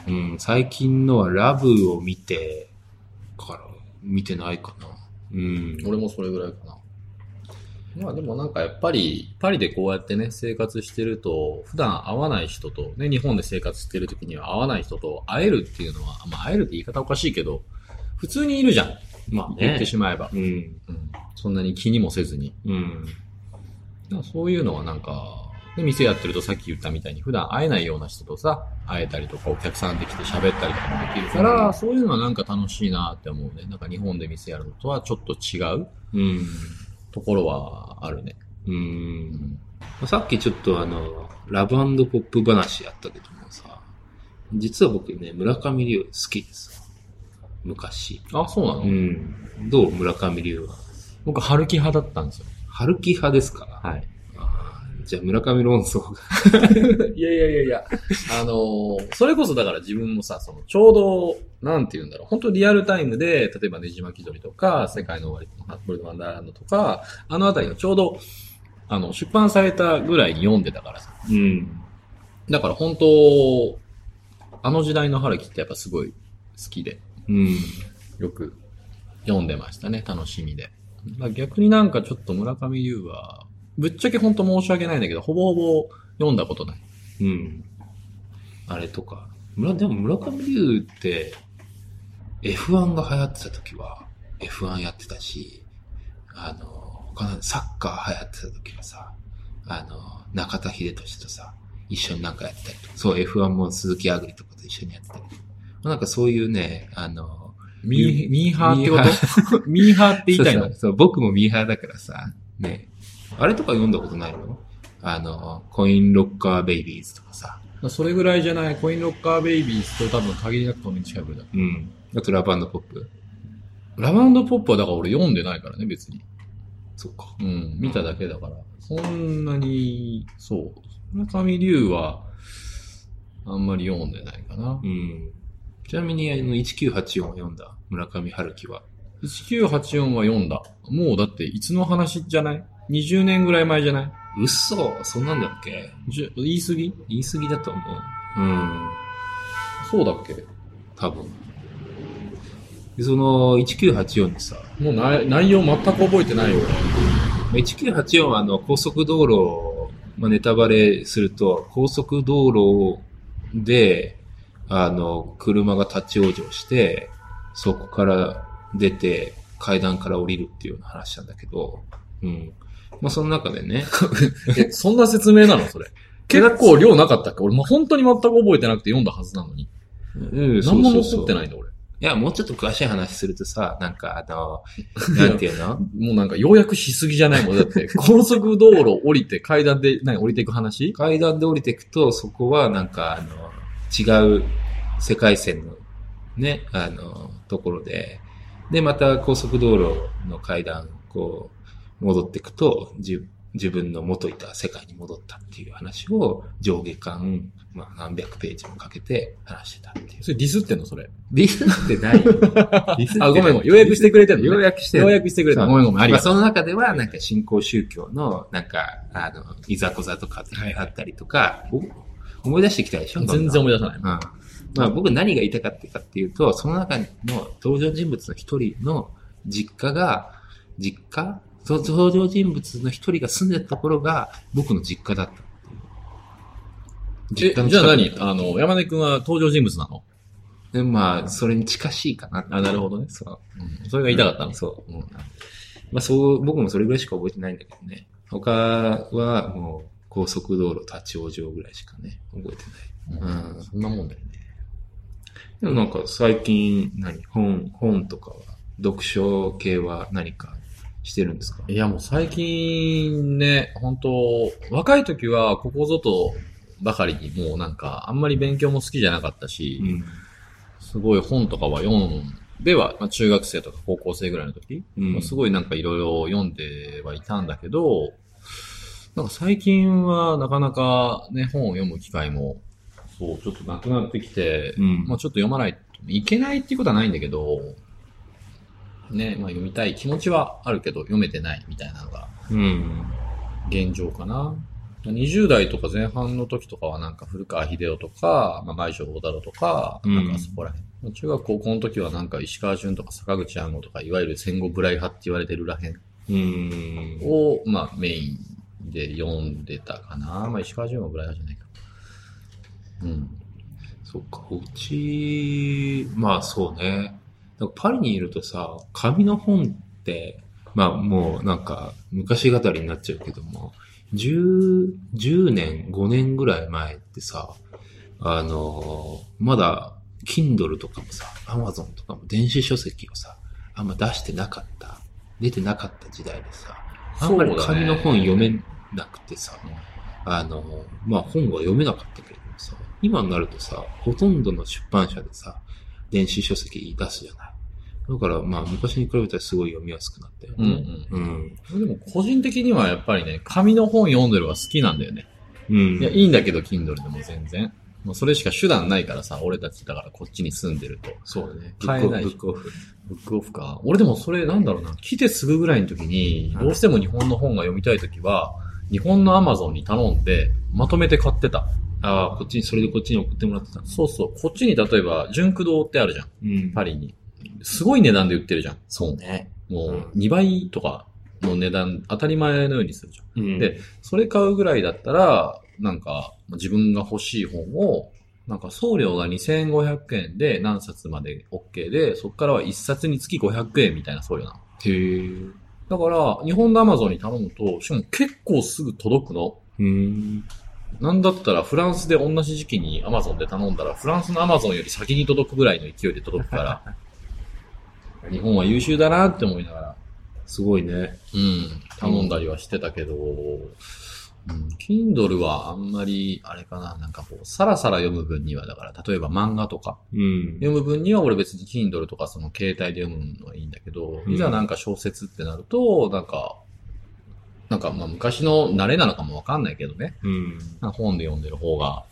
うん、最近のはラブを見て、から、見てないかな。うん。俺もそれぐらいかな。まあでもなんかやっぱり、パリでこうやってね、生活してると、普段会わない人と、ね、日本で生活してる時には会わない人と会えるっていうのは、まあ会えるって言い方おかしいけど、普通にいるじゃん。まあね言って。しまえば。うん。うん。そんなに気にもせずに。うん。そういうのはなんか、で店やってるとさっき言ったみたいに普段会えないような人とさ、会えたりとかお客さんで来て喋ったりとかもできるから、うんそういうのはなんか楽しいなって思うね。なんか日本で店やるのとはちょっと違ううん。ところはあるね。う。うんん。さっきちょっとあの、ラブポップ話やったけどもさ、実は僕ね、村上龍好きです。昔。あ、そうなの、うん。どう？村上龍は。僕、春樹派だったんですよ。春樹派ですか？はい。じゃあ村上論争が。いやいやいやいや、あのーそれこそだから自分もさ、その、ちょうど、なんて言うんだろう、本当リアルタイムで、例えばねじ巻き鳥とか、世界の終わりとか、ハップルワンダーランドとか、あのあたりがちょうど、あの、出版されたぐらいに読んでたからさ。うん。だから本当、あの時代の春樹ってやっぱすごい好きで、うん。よく読んでましたね、楽しみで。だから逆になんかちょっと村上龍は、ぶっちゃけ本当申し訳ないんだけど、ほぼほぼ読んだことない。うん。あれとか。村、でも村上龍って、F1 が流行ってた時は、F1 やってたし、あの、他のサッカー流行ってた時はさ、あの、中田秀俊とさ、一緒になんかやったりとか、そう F1 も鈴木あぐりとかと一緒にやってたりとか、なんかそういうね、あの、ミー、ミーハーってミーことミーハーって言いたいの？そう、僕もミーハーだからさ、ね。あれとか読んだことないの？あの、コインロッカーベイビーズとかさ。それぐらいじゃない、コインロッカーベイビーズと多分限りなくとめに近いぐらいだ。うん。あとラブポップ。ラブポップはだから俺読んでないからね、別に。そっか。うん、見ただけだから。そんなに、そう。村上龍は、あんまり読んでないかなう。ん。ちなみに、あの、1984を読んだ？村上春樹は。1984は読んだ。もうだって、いつの話じゃない？?20 年ぐらい前じゃない？嘘そんなんだっけ？じゅ言い過ぎ？言い過ぎだと思う。うん。そうだっけ？多分。でその、1984にさ、もう内内容全く覚えてないよ。1984はあの、高速道路、まあ、ネタバレすると、高速道路で、あの、車が立ち往生して、そこから出て、階段から降りるっていうような話なんだけど、うん。まあ、その中でね、え、そんな説明なの？それ。結構量なかったっけ？俺もう本当に全く覚えてなくて読んだはずなのに。うん何も残ってないんだ俺。いや、もうちょっと詳しい話するとさ、なんかあの、なんていうの？もうなんか要約しすぎじゃないもん。だって、高速道路降りて階段で何降りていく話？階段で降りていくと、そこはなんかあの、違う世界線のね、あの、ところで、で、また高速道路の階段、こう、戻っていくと、じ自分の元いた世界に戻ったっていう話を上下巻、まあ何百ページもかけて話してたっていう。それディスってんのそれ？ディスってないよ。ディスってあ、ごめんごめん。要約してくれてんの、要約してる要約してくれた。ごめんごめん。ありまあ、がとう。その中では、なんか新興宗教の、なんか、あの、いざこざとかあったりとか、お思い出してきたでしょ？全然思い出さないうん。。まあ僕何が言いたかったかっていうと、その中の登場人物の一人の実家が、実家その登場人物の一人が住んでたところが僕の実家だったっていう。え、じゃあ何？あの、山根くんは登場人物なの？でまあ、それに近しいかな。あ、なるほどね。そう。うん。それが言いたかったの？そう。うん。まあそう、僕もそれぐらいしか覚えてないんだけどね。他はもう高速道路立ち往生ぐらいしかね、覚えてない。うん。そんなもんだよね。でもなんか最近何？本、本とかは、読書系は何かしてるんですか？いや、もう最近ね、本当若い時はここぞとばかりにもうなんか、あんまり勉強も好きじゃなかったし、ん。すごい本とかは読んでは、まあ、中学生とか高校生ぐらいの時、うんまあすごいなんかいろいろ読んではいたんだけど、なんか最近はなかなかね、本を読む機会も、そう、ちょっとなくなってきて、うんまあちょっと読まないといけないっていうことはないんだけど、ね、まあ読みたい気持ちはあるけど読めてないみたいなのがうん。現状かな。20代とか前半の時とかはなんか古川秀夫とか、まあ、前城大太郎とか、うんなんかそこら辺。中学高校の時はなんか石川淳とか坂口安吾とか、いわゆる戦後ブライ派って言われてるらへんうん。を、まあメインで読んでたかな。まあ石川淳はブライ派じゃないか。うん。そっか、うち、まあそうね。パリにいるとさ、紙の本って、まあもうなんか昔語りになっちゃうけども、10、10年、5年ぐらい前ってさ、あの、まだ Kindle とかもさ、Amazon とかも電子書籍をさ、あんま出してなかった、出てなかった時代でさ、あんまり紙の本読めなくてさ、あの、まあ本は読めなかったけれどもさ、今になるとさ、ほとんどの出版社でさ、電子書籍出すじゃない。だからまあ昔に比べたらすごい読みやすくなったよね。うん。でも個人的にはやっぱりね、紙の本読んでるは好きなんだよね。うん。いや、いいんだけど、Kindle でも全然。もうそれしか手段ないからさ、俺たちだからこっちに住んでると。そうだね。買えないブックオフ。ブックオフか。俺でもそれなんだろうな。来てすぐぐらいの時に、うんどうしても日本の本が読みたい時は、日本の Amazon に頼んで、まとめて買ってた。ああ、こっちに、それでこっちに送ってもらってた。そうそう。こっちに例えば、純駆堂ってあるじゃん。うんパリに。すごい値段で売ってるじゃん。そうね。もうんう2倍とかの値段、当たり前のようにするじゃん。うん。で、それ買うぐらいだったら、なんか、自分が欲しい本を、なんか送料が2500円で何冊まで OK で、そこからは1冊につき500円みたいな送料なの。へえ。だから、日本の Amazon に頼むと、しかも結構すぐ届くの。うん。なんだったらフランスで同じ時期に Amazon で頼んだら、フランスの Amazon より先に届くぐらいの勢いで届くから、日本は優秀だなって思いながら、すごいね。うん、頼んだりはしてたけど、うん、Kindle はあんまり、あれかな、なんかこう、さらさら読む分には、だから、例えば漫画とか、うん。読む分には俺別に Kindle とかその携帯で読むのはいいんだけど、うんいざなんか小説ってなると、なんか、なんかまあ昔の慣れなのかもわかんないけどね、うん。本で読んでる方が、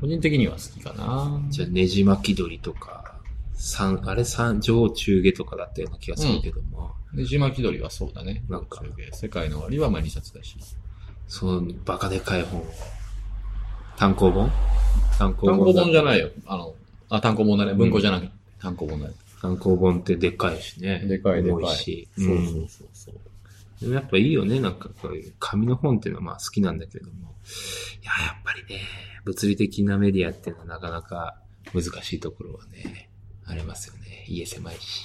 個人的には好きかな。じゃあ、ねじ巻き鳥とか、三、あれ三、上中下とかだったような気がするけども、ねじ巻き鳥はそうだね。なんか世界の終わりはまあ2冊だし。そのバカでかい本を。単行本？単行単行本じゃい。ないよ。あの、あ、単行本だね。文庫じゃなくて、単行本だね。単行本ってでかいしね。でかいでかい重いし。そうそううんそうそう。でもやっぱいいよね。なんかこういう紙の本っていうのはまあ好きなんだけれども。いや、やっぱりね、物理的なメディアっていうのはなかなか難しいところはね、ありますよね。家狭いし。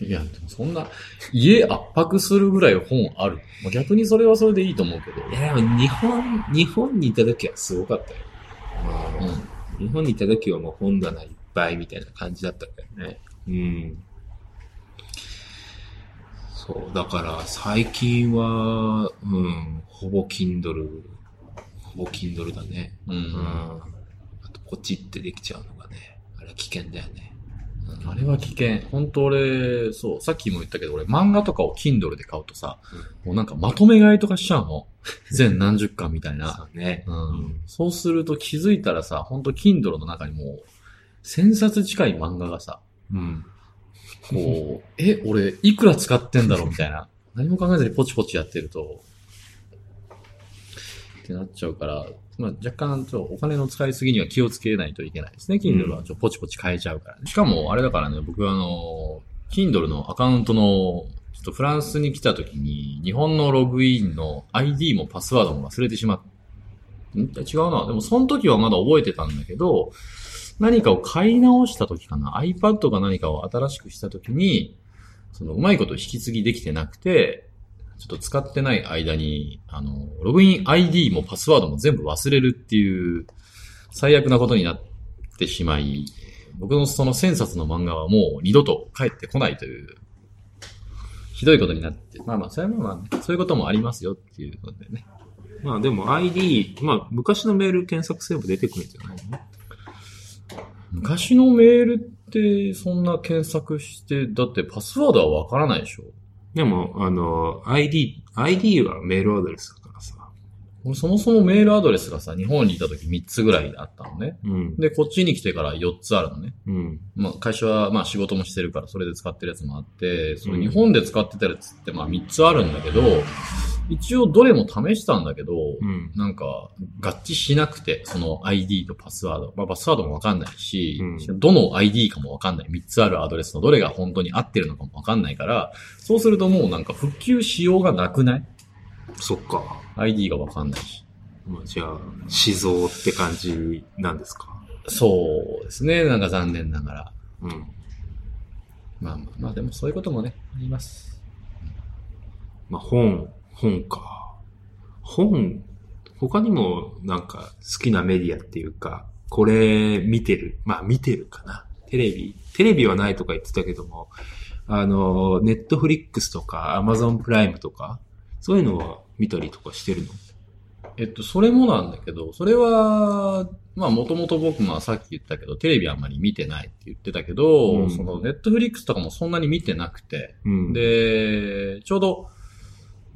いや、でもそんな、家圧迫するぐらい本ある。まあ逆にそれはそれでいいと思うけど。いや、でも日本、日本にいた時はすごかったよ。うん。日本にいた時はもう本棚いっぱいみたいな感じだったからね。うん。そう、だから最近は、うん、ほぼ Kindle、ほぼ Kindle だね。う。うんん。あと、ポチってできちゃうのがね、あれ危険だよね。うんあれは危険。本当俺、そう、さっきも言ったけど俺漫画とかを Kindle で買うとさ、もうなんかまとめ買いとかしちゃうの？全何十巻みたいな。そうね。うん。そうすると気づいたらさ、本当 Kindle の中にもう、1000冊近い漫画がさ、うん。こう、え、俺、いくら使ってんだろうみたいな。何も考えずにポチポチやってると、ってなっちゃうから、まあ、若干ちょっとお金の使いすぎには気をつけないといけないですね。Kindle はちょっとポチポチ変えちゃうからね。しかも、あれだからね、僕はあの、Kindle のアカウントの、ちょっとフランスに来た時に、日本のログインの ID もパスワードも忘れてしまっん？違うな。でも、その時はまだ覚えてたんだけど、何かを買い直した時かな ?iPad か何かを新しくした時に、そのうまいこと引き継ぎできてなくて、ちょっと使ってない間に、あの、ログイン ID もパスワードも全部忘れるっていう最悪なことになってしまい、僕のその1000冊の漫画はもう二度と帰ってこないという、ひどいことになって、まあまあ、それはまあ、ね、そういうこともありますよっていうことでね。まあでも ID、まあ昔のメール検索すれば出てくるんじゃないの？昔のメールってそんな検索して、だってパスワードはわからないでしょ？でも、あの、ID、ID はメールアドレスだからさ。俺そもそもメールアドレスがさ、日本にいた時3つぐらいあったのね。うん。で、こっちに来てから4つあるのね。うん。まあ、会社はまあ仕事もしてるからそれで使ってるやつもあって、そのうん日本で使ってたやつってまあ3つあるんだけど、一応どれも試したんだけど、うん。なんか合致しなくて、その ID とパスワード。まあパスワードもわかんないし、うんどの ID かもわかんない。3つあるアドレスのどれが本当に合ってるのかもわかんないから、そうするともうなんか復旧しようがなくない？そっか。?ID がわかんないし。まあじゃあ、死蔵って感じなんですか？そうですね。なんか残念ながら。うん。まあまあまあ、でもそういうこともね、あります。まあ本、本か。本、他にもなんか好きなメディアっていうか、これ見てる。まあ見てるかな。テレビ。テレビはないとか言ってたけども、あの、ネットフリックスとかアマゾンプライムとか、そういうのは見たりとかしてるの？えっと、それもなんだけど、それは、まあもともと僕、まあさっき言ったけど、テレビあんまり見てないって言ってたけど、うんそのネットフリックスとかもそんなに見てなくて、うん。、で、ちょうど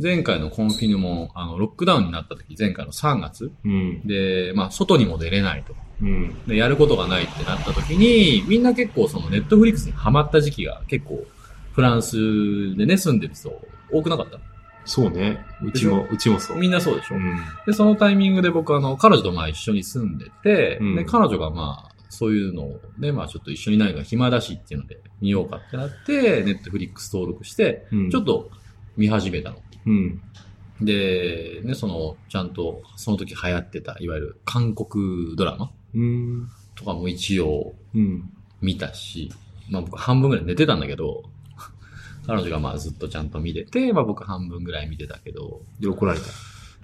前回の confinement、あの、ロックダウンになった時、前回の3月うん。で、まあ外にも出れないと。うん。で、やることがないってなった時に、みんな結構そのネットフリックスにハマった時期が結構フランスでね、住んでる人多くなかったそうね。うちも、うちもそう。みんなそうでしょ、うん。で、そのタイミングで僕あの、彼女とまあ一緒に住んでて、うんで、彼女がまあ、そういうのをね、まあちょっと一緒に何か暇だしっていうので見ようかってなって、ネットフリックス登録して、うんちょっと見始めたの。うん。で、ね、その、ちゃんと、その時流行ってた、いわゆる韓国ドラマうん。とかも一応うん。見たし、まあ僕半分ぐらい寝てたんだけど、彼女がまあずっとちゃんと見てて、まあ僕半分ぐらい見てたけど、で、怒られた？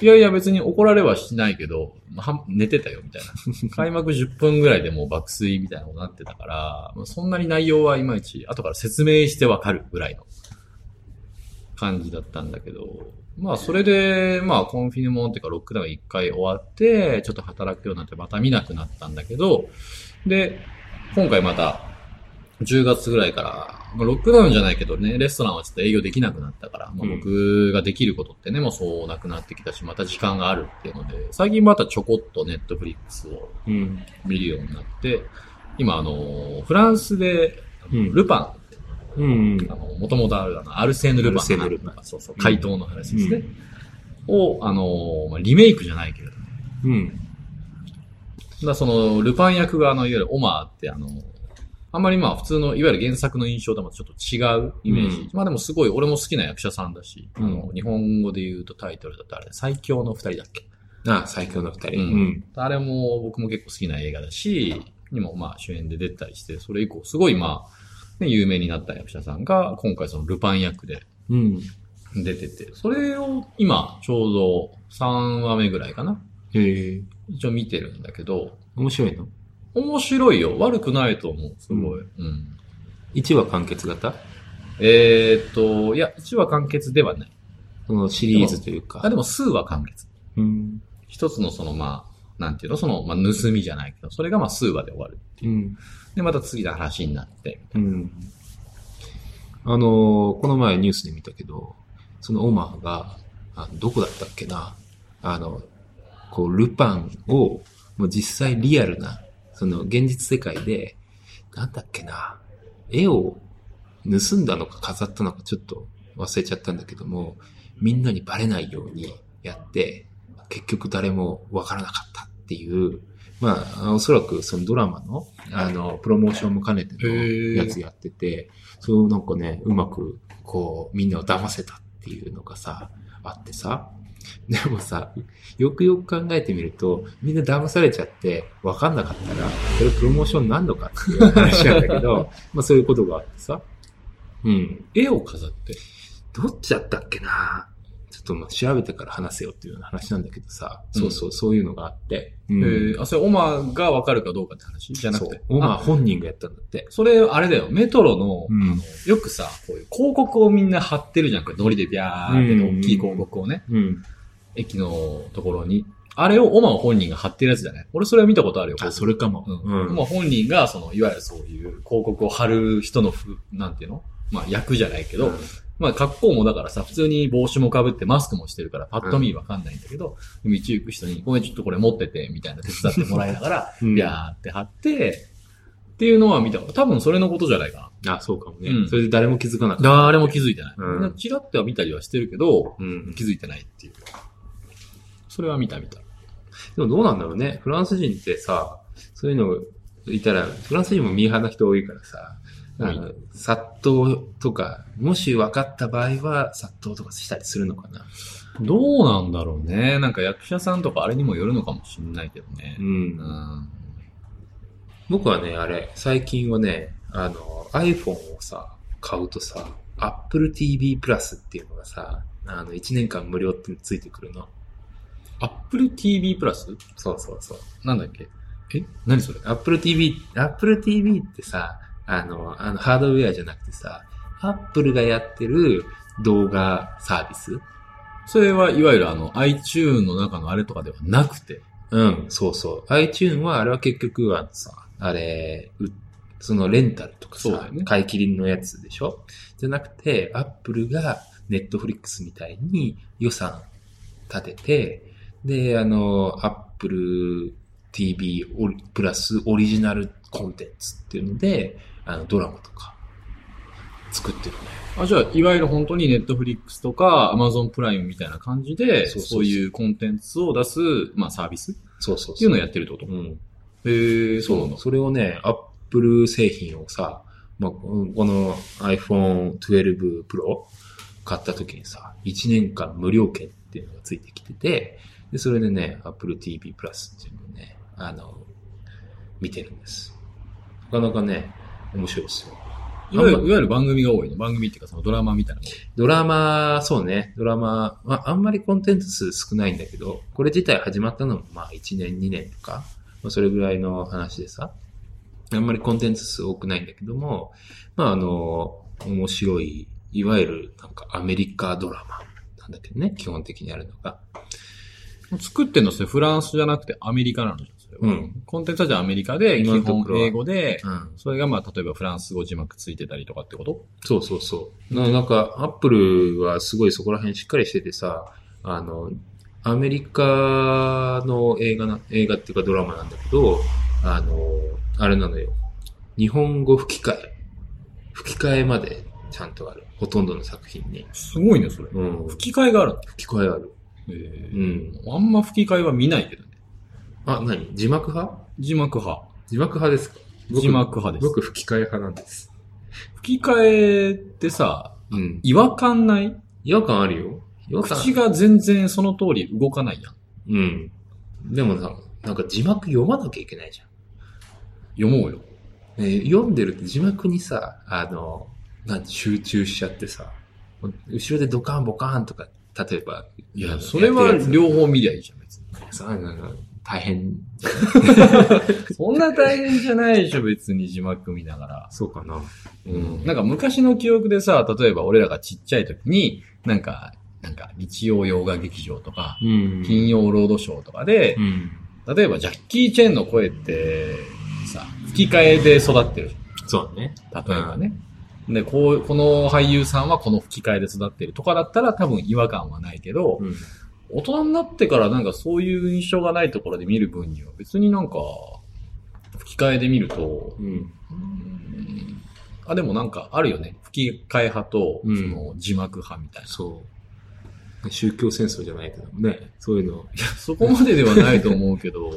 いやいや別に怒られはしないけど、まあ、は寝てたよみたいな。開幕10分ぐらいでもう爆睡みたいなことになってたから、まあ、そんなに内容はいまいち後から説明してわかるぐらいの感じだったんだけど、まあそれで、まあコンフィヌモンっていうかロックダウン一回終わって、ちょっと働くようになってまた見なくなったんだけど、で、今回また10月ぐらいから、まあロックダウンじゃないけどね、レストランはちょっと営業できなくなったから、まあ、うん僕ができることってね、もうそうなくなってきたし、また時間があるっていうので、最近またちょこっとネットフリックスをうん。見るようになって、今あの、フランスで、うんルパうんン、もともとあるあの、アルセーヌ・ルパンの。アルパンそうそう、怪盗の話ですね。を、あの、まあ、リメイクじゃないけれども、うん。だその、ルパン役があの、いわゆるオマーってあの、あんまりまあ普通の、いわゆる原作の印象ともちょっと違うイメージ。うんまあでもすごい俺も好きな役者さんだし、うんあの、日本語で言うとタイトルだとあれ、最強の二人だっけ？あ、最強の二人。ううんん。あれも僕も結構好きな映画だし、にもまあ主演で出たりして、それ以降すごいまあ、ね、有名になった役者さんが今回そのルパン役でうん。出てて、それを今ちょうど3話目ぐらいかなへえ。一応見てるんだけど、面白いの？面白いよ。悪くないと思う。すごい。うん。?1 話完結型？えーっと、いや、1話完結ではない。そのシリーズというか。あ、でも数話完結。うん。一つのそのまあ、なんていうの、その、まあ、盗みじゃないけど、それがまあ数話で終わる。うん。で、また次の話になって。うん。あのーこの前ニュースで見たけど、そのオマーが、あどこだったっけなあの、こう、ルパンを、もう実際リアルな、その現実世界で、なんだっけな絵を盗んだのか飾ったのかちょっと忘れちゃったんだけども、みんなにバレないようにやって、結局誰もわからなかったっていう、まあ、おそらくそのドラマの、あの、プロモーションも兼ねてのやつやってて、そうなんかね、うまく、こう、みんなを騙せたっていうのがさ、あってさ、でもさ、よくよく考えてみると、みんな騙されちゃって分かんなかったら、それプロモーションなんのかっていう話なんだけど、まあそういうことがあってさ。うん。絵を飾って。どっちだったっけな？とまあ調べてから話せよっていうような話なんだけどさ、うんそうそう、そういうのがあって。うんえー、あ、それオマがわかるかどうかって話？じゃなくて。オマあ本人がやったんだって。それ、あれだよ、メトロの、うんあのよくさ、こういう広告をみんな貼ってるじゃん。これ、ノリでビャーってうん大きい広告をね、うん。駅のところに。あれをオマ本人が貼ってるやつじゃない俺それは見たことあるよ。あ、それかも。うん。オマ本人が、その、いわゆるそういう広告を貼る人のふ、なんていうの？まあ、役じゃないけど、うんまあ、格好もだからさ、普通に帽子も被ってマスクもしてるから、パッと見わかんないんだけど、道行く人に、ごめん、ちょっとこれ持ってて、みたいな手伝ってもらいながら、うんビャーって貼って、っていうのは見た。多分それのことじゃないかあ、そうかもね。うんそれで誰も気づかなかな。った。誰も気づいてない。うんみんなチラッとは見たりはしてるけど、うん。気づいてないっていう。それは見た見た。でもどうなんだろうね。フランス人ってさ、そういうのいたら、フランス人もミーハーな人多いからさ、あの、殺到とか、もし分かった場合は殺到とかしたりするのかな。どうなんだろうね。なんか役者さんとかあれにもよるのかもしれないけどねう。。うんん。僕はね、あれ、最近はね、あの、iPhone をさ、買うとさ、Apple TV プラスっていうのがさ、あの、1年間無料ってついてくるの。Apple TV プラスそうそうそう。なんだっけ？え？何それ？Apple TV、Apple TV ってさ、あの、あの、ハードウェアじゃなくてさ、Apple がやってる動画サービス？それはいわゆるあの iTune の中のあれとかではなくて？うん、そうそう。iTune は、あれは結局、あのさ、あれ、うそのレンタルとかさ、ね買い切りのやつでしょ？じゃなくて、Apple が Netflix みたいに予算立てて、で、あの、Apple TV オリプラスオリジナルコンテンツっていうので、あの、ドラマとか作ってるね。あ、じゃあ、いわゆる本当に Netflix とか Amazon プライムみたいな感じで、そうそういうコンテンツを出す、まあサービスっそうそうそう。ていうのをやってるってこと？うん。へえ、そうな。それをね、アップル製品をさ、まあ、この iPhone 12 Pro 買った時にさ、1年間無料券っていうのがついてきてて、で、それでね、Apple TV Plus っていうのをね、あの、見てるんです。なかなかね、面白いですよ。いわゆる、いわゆる番組が多いの番組っていうかそのドラマみたいなドラマ、そうね、ドラマ、まあ、あんまりコンテンツ数少ないんだけど、これ自体始まったのもまあ1年、2年とか、まあ、それぐらいの話でさ、あんまりコンテンツ数多くないんだけども、まああの、面白い、いわゆるなんかアメリカドラマ。なんだけどね、基本的にあるのが。作ってんのそれフランスじゃなくてアメリカなの？じゃん、それは。うんコンテンツはじゃあアメリカで、基本英語で、うん。それがまあ例えばフランス語字幕ついてたりとかってこと？そうそうそう。ななんか、アップルはすごいそこら辺しっかりしててさ、あの、アメリカの映画な、映画っていうかドラマなんだけど、あの、あれなのよ。日本語吹き替え。吹き替えまでちゃんとある。ほとんどの作品に。すごいね、それ。うん。吹き替えがあるの？吹き替えある。えうん。あんま吹き替えは見ないけどね。あ、何？字幕派？字幕派。字幕派ですか？僕字幕派です。僕吹き替え派なんです。吹き替えってさ、うん。違和感ない？違和感あるよ。違和感口が全然その通り動かないやん。うん。でもさ、なんか字幕読まなきゃいけないじゃん。読もうよ。えー読んでると字幕にさ、あの、なんて集中しちゃってさ、後ろでドカンボカンとか、例えば、いや、それは両方見りゃいいじゃん、別に。さなんか大変。そんな大変じゃないでしょ、別に字幕見ながら。そうかな。うん。なんか昔の記憶でさ、例えば俺らがちっちゃい時に、なんか、なんか日曜洋画劇場とか、うん。金曜ロードショーとかでう、ん。例えばジャッキー・チェンの声って、さ、吹き替えで育ってるじそうだね。例えばね。で、こう、この俳優さんはこの吹き替えで育ってるとかだったら多分違和感はないけど、うん。大人になってからなんかそういう印象がないところで見る分には別になんか、吹き替えで見ると、うん。うんあ、でもなんかあるよね。吹き替え派と、うんその字幕派みたいな。そう。宗教戦争じゃないけどね。そういうの。そこまでではないと思うけど、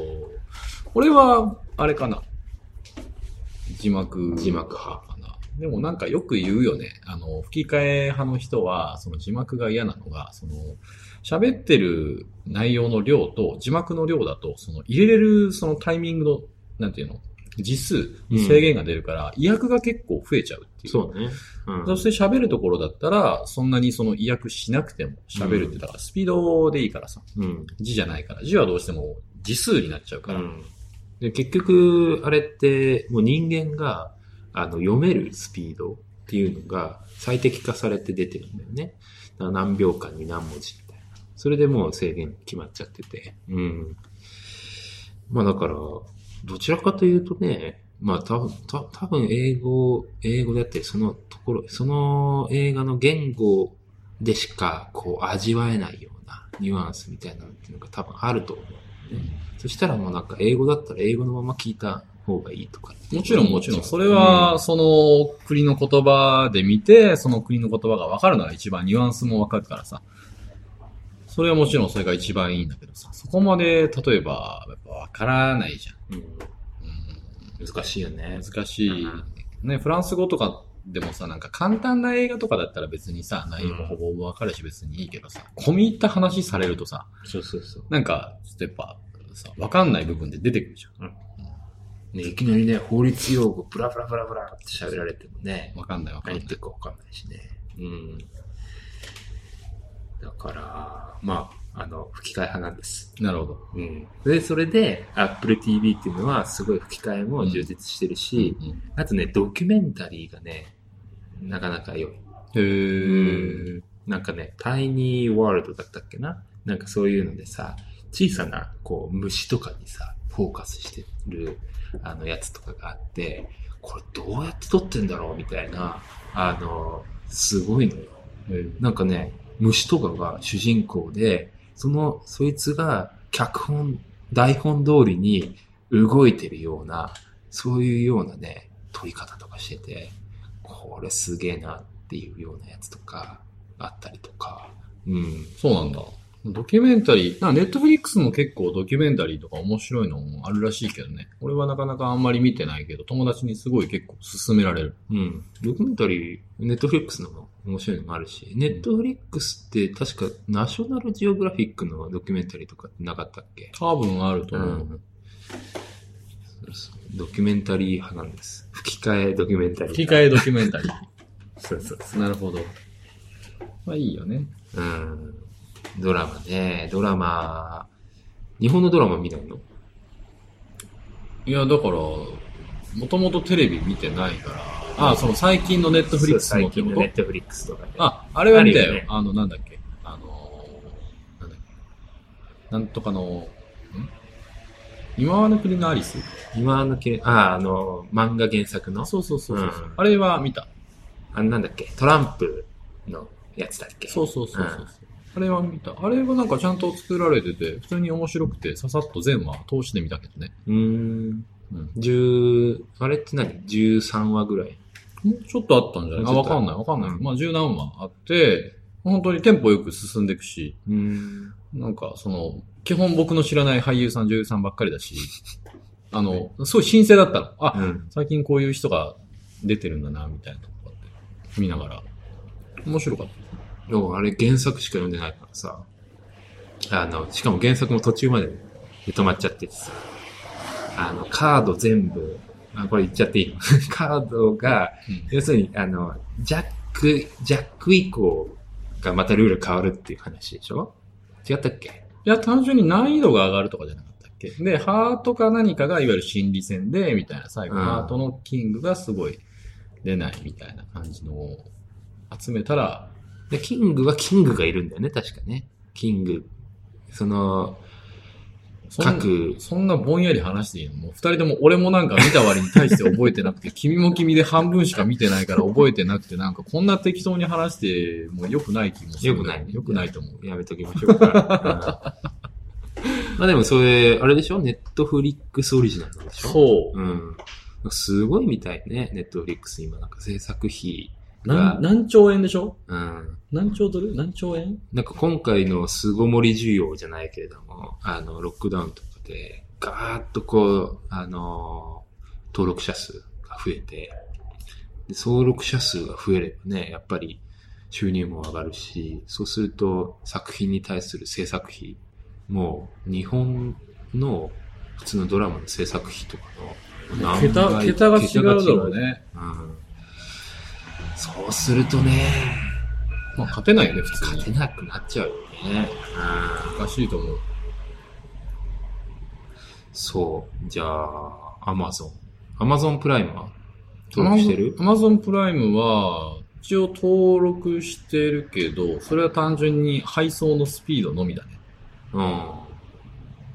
これは、あれかな。字幕。字幕派。でもなんかよく言うよね。あの、吹き替え派の人は、その字幕が嫌なのが、その、喋ってる内容の量と字幕の量だと、その入れれるそのタイミングの、なんていうの字数に制限が出るから、意訳が結構増えちゃうっていう。そうね。うん。そして喋るところだったら、そんなにその意訳しなくても喋るって、だからスピードでいいからさ、うん。字じゃないから。字はどうしても字数になっちゃうから。うん。で、結局、あれって、もう人間が、あの、読めるスピードっていうのが最適化されて出てるんだよね。何秒間に何文字みたいな。それでもう制限決まっちゃってて。うん。まあだから、どちらかというとね、まあ多分、た多分英語、英語だってそのところ、その映画の言語でしかこう味わえないようなニュアンスみたいなのっていうのが多分あると思う、ね。そしたらもうなんか英語だったら英語のまま聞いた方がいいとかもちろんもちろん。それは、その国の言葉で見て、その国の言葉が分かるのが一番ニュアンスも分かるからさ。それはもちろんそれが一番いいんだけどさ。そこまで、例えば、やっぱ分からないじゃん。うん難しいよね。難しい。ね、フランス語とかでもさ、なんか簡単な映画とかだったら別にさ、内容もほぼほぼわかるし別にいいけどさ、込み入った話されるとさ、そうそうそう。なんか、ちょっとやっぱ、さ、わかんない部分で出てくるじゃん。ね、いきなりね、法律用語ブラブラブラブラって喋られてもね、わかんないわかんない何言って。るかわかんないしね。うん。だから、まあ、あの、吹き替え派なんです。なるほど。うん。で、それで、Apple TV っていうのはすごい吹き替えも充実してるし、うんあとね、ドキュメンタリーがね、なかなか良い。へー。なんかね、タイニーワールドだったっけな？なんかそういうのでさ、小さな、こう、虫とかにさ、フォーカスしてる、あの、やつとかがあって、これどうやって撮ってんだろうみたいな、あの、すごいのよ。なんかね、虫とかが主人公で、その、そいつが脚本、台本通りに動いてるような、そういうようなね、撮り方とかしてて、これすげえなっていうようなやつとか、あったりとか、うん。そうなんだ。ドキュメンタリー、な、ネットフリックスも結構ドキュメンタリーとか面白いのもあるらしいけどね。俺はなかなかあんまり見てないけど、友達にすごい結構勧められる。うん。ドキュメンタリー、ネットフリックスのも面白いのもあるし、ネットフリックスって確かナショナルジオグラフィックのドキュメンタリーとかってなかったっけ？多分あると思う。うんそうそうドキュメンタリー派なんです。吹き替えドキュメンタリー。吹き替えドキュメンタリー。そうそうそなるほど。まあいいよね。う。うん。ドラマね、ドラマ、日本のドラマ見ないの？いや、だから、もともとテレビ見てないから、あその最近のネットフリックスの最ってこと？近のネットフリックスとかね。あ、あれは見たよ。あね。あの、なんだっけ？あのー、なんだっけ？なんとかの、ん？今はの国のアリス？今のけ、あ、あの、漫画原作の？そうそうそうそう、うん。あれは見た。あなんだっけ？トランプのやつだっけ？そうそうそうそう、うんあれは見た。あれはなんかちゃんと作られてて、普通に面白くて、ささっと全話通してみたけどね。うーん。うん。十、あれって何 ?13 話ぐらい。もうちょっとあったんじゃない？あ、わかんないわかんない。うんまあ十何話あって、本当にテンポよく進んでいくし、うーん。なんかその、基本僕の知らない俳優さん、女優さんばっかりだし、あの、すごい新鮮だったの。あ、うん。最近こういう人が出てるんだな、みたいなとこって見ながら。面白かった。でもあれ原作しか読んでないからさ。あの、しかも原作も途中までで止まっちゃっててさ。あの、カード全部、あ、これ言っちゃっていいの？カードが、うん。要するに、あの、ジャック、ジャック以降がまたルール変わるっていう話でしょ？違ったっけ？いや、単純に難易度が上がるとかじゃなかったっけ？で、ハートか何かがいわゆる心理戦で、みたいな、最後、うん。ハートのキングがすごい出ないみたいな感じのを集めたら、で、キングはキングがいるんだよね、確かね。キング。その、各、そんなぼんやり話していいの？もう二人とも俺もなんか見た割に対して覚えてなくて、君も君で半分しか見てないから覚えてなくて、なんかこんな適当に話してもう良くない気もする。良くない良くないと思う。やめときましょうか。うんまあでもそれ、あれでしょ？ネットフリックスオリジナルでしょ？そう。うん。すごいみたいね、ネットフリックス今なんか制作費ながん。何兆円でしょ？うん。何兆ドル？何兆円？なんか今回の巣ごもり需要じゃないけれども、あの、ロックダウンとかで、ガーッとこう、あの、登録者数が増えて、で登録者数が増えればね、やっぱり収入も上がるし、そうすると作品に対する制作費、もう日本の普通のドラマの制作費とかの何桁、倍桁が違うだろう。ね。うん。そうするとね、まあ、勝てないよね、普通勝てに。なくなっちゃうよね。うんおかしいと思う。そう。じゃあ、アマゾン。アマゾンプライムは？登録してる？アマゾンプライムは、一応登録してるけど、それは単純に配送のスピードのみだね。う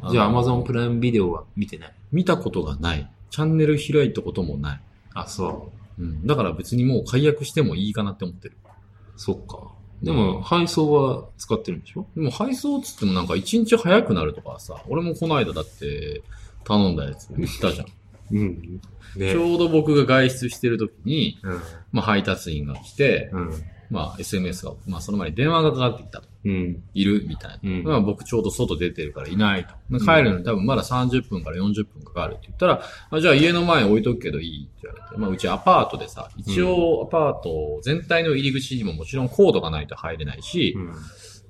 ん。じゃあ、アマゾンプライムビデオは見てない？見たことがない。チャンネル開いたこともない。あ、そうん。だから別にもう解約してもいいかなって思ってる。う。そっか。でも、配送は使ってるんでしょ？でも配送っつってもなんか一日早くなるとかさ、俺もこの間だって頼んだやつ言ったじゃん。うん。ねちょうど僕が外出してる時に、うん。まあ配達員が来て、うん。まあ SMS が、まあその前に電話がかかってきたと。うん。いるみたいな。うんまあ僕ちょうど外出てるからいないと。帰るのに多分まだ30分から40分かかるって言ったら、あじゃあ家の前に置いとくけどいいって言われて。まあうちアパートでさ、一応アパート全体の入り口にももちろんコードがないと入れないし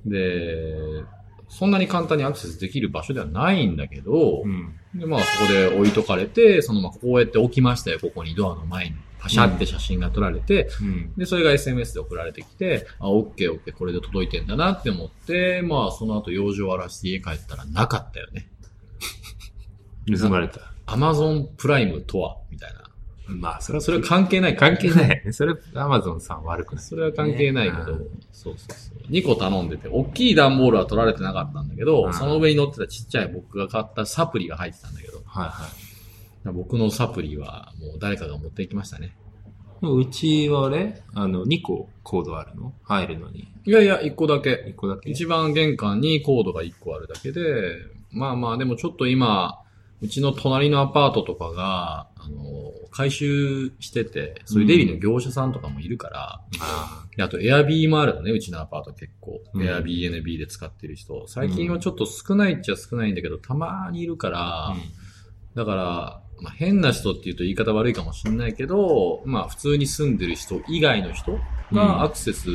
う、ん。で、そんなに簡単にアクセスできる場所ではないんだけどう、ん。で、まあそこで置いとかれて、そのまあこうやって置きましたよ、ここにドアの前に。パシャって写真が撮られて、うん。で、それが SMS で送られてきて、あ、オッケーオッケー、これで届いてんだなって思って、まあその後用事終わらせて家帰ったらなかったよね。盗まれた。Amazon プライムとは、みたいな。まあ、それは、それは関係ない関係ない。それ、アマゾンさん悪くない。それは関係ないけど、うんそうそうそう。2個頼んでて、大きい段ボールは取られてなかったんだけど、うんその上に乗ってたちっちゃい僕が買ったサプリが入ってたんだけど、はいはい。僕のサプリはもう誰かが持っていきましたね。うちはあれ？あの、2個コードあるの？入るのに。いやいや、1個だけ。1個だけ一番玄関にコードが1個あるだけで、まあまあでもちょっと今、うちの隣のアパートとかが、あの、回収してて、そういうデリの業者さんとかもいるから、あであと、エアビーもあるのね、うちのアパート結構。うんエアビー、NB で使ってる人。最近はちょっと少ないっちゃ少ないんだけど、たまにいるから、あ。だから、まあ、変な人って言うと言い方悪いかもしれないけど、まあ普通に住んでる人以外の人うんがアクセス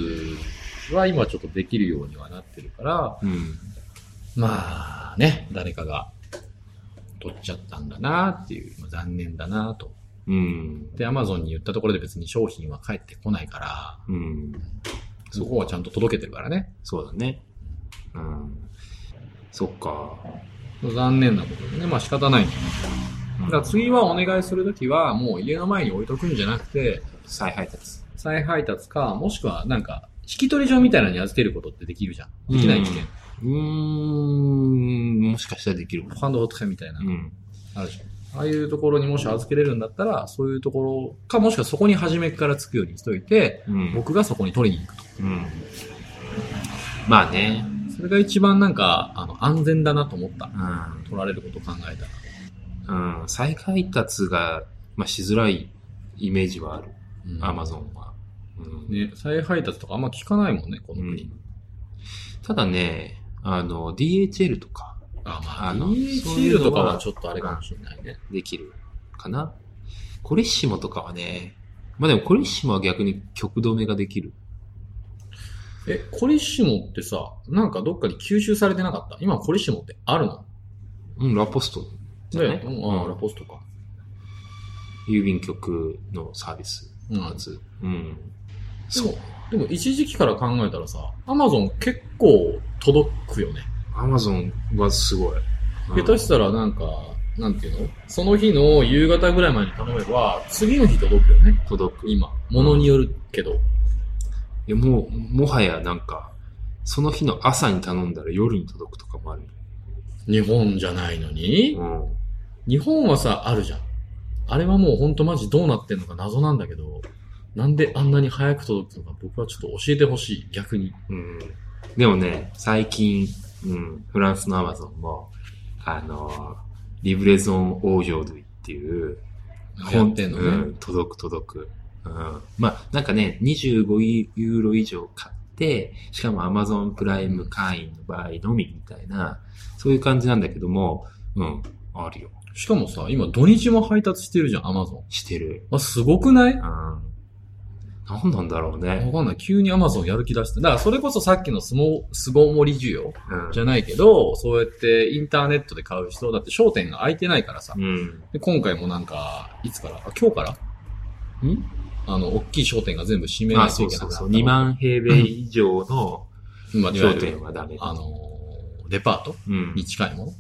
は今ちょっとできるようにはなってるから、うん。うん。まあね、誰かが取っちゃったんだなっていう、まあ、残念だなと。うん。で、アマゾンに言ったところで別に商品は返ってこないから、うん。そこはちゃんと届けてるからね。そうだね。うん。そっか。残念なことでね、まあ仕方ないんだよね。だから次はお願いするときは、もう家の前に置いとくんじゃなくて、再配達。再配達か、もしくはなんか、引き取り状みたいなのに預けることってできるじゃん。できない危険。うーん。もしかしたらできるかも。ハンドホットみたいなう。ん。あるじゃん。ああいうところにもし預けれるんだったら、そういうところか、もしくはそこに初めからつくようにしといて、うん。僕がそこに取りに行くと。うん。まあね。それが一番なんか、あの、安全だなと思った。うん。取られることを考えたら。うん。再配達が、まあ、しづらいイメージはある。うんアマゾンは。うん。ね、再配達とかあんま聞かないもんね、この国。うんただね、あの、DHL とかあ、まあ、あの DHL とかはちょっとあれかもしれないね。できるかな。コレッシモとかはね、まあでもコレッシモは逆に曲止めができる。え、コリッシモってさ、なんかどっかに吸収されてなかった？今コリッシモってあるの？うん、ラポストじゃない、うん、あラポストか。郵便局のサービスのはず。うん。そう。でも一時期から考えたらさ、アマゾン結構届くよね。アマゾンはすごい。下手したらなんか、なんていうの？その日の夕方ぐらい前に頼めば、次の日届くよね。届く。い今。ものによるけど。や、もう、もはやなんか、その日の朝に頼んだら夜に届くとかもある。日本じゃないのに？うん。日本はさ、あるじゃん。あれはもうほんとマジどうなってんのか謎なんだけど、なんであんなに早く届くのか僕はちょっと教えてほしい、逆に。うん。でもね、最近、うん、フランスのアマゾンも、あの、リブレゾン・オージョードゥイっていう、流行ってんのね。うん、届く届く。うん。まあ、なんかね、25ユーロ以上買って、しかも Amazon プライム会員の場合のみみたいな、そういう感じなんだけども、うん、あるよ。しかもさ、今土日も配達してるじゃん、アマゾン。してる。あ、すごくない？うん。何なんだろうね。わかんない。急にアマゾンやる気出して。だからそれこそさっきのスモ、巣ごもり需要うんじゃないけど、そうやってインターネットで買う人、だって商店が開いてないからさ。うん。で今回もなんか、いつから？あ、今日から？ん？あの、大きい商店が全部閉めなあ、いとそうそうそう。いけなくなった2万平米以上の商店はダメ。あのー、デパート？うんに。近いも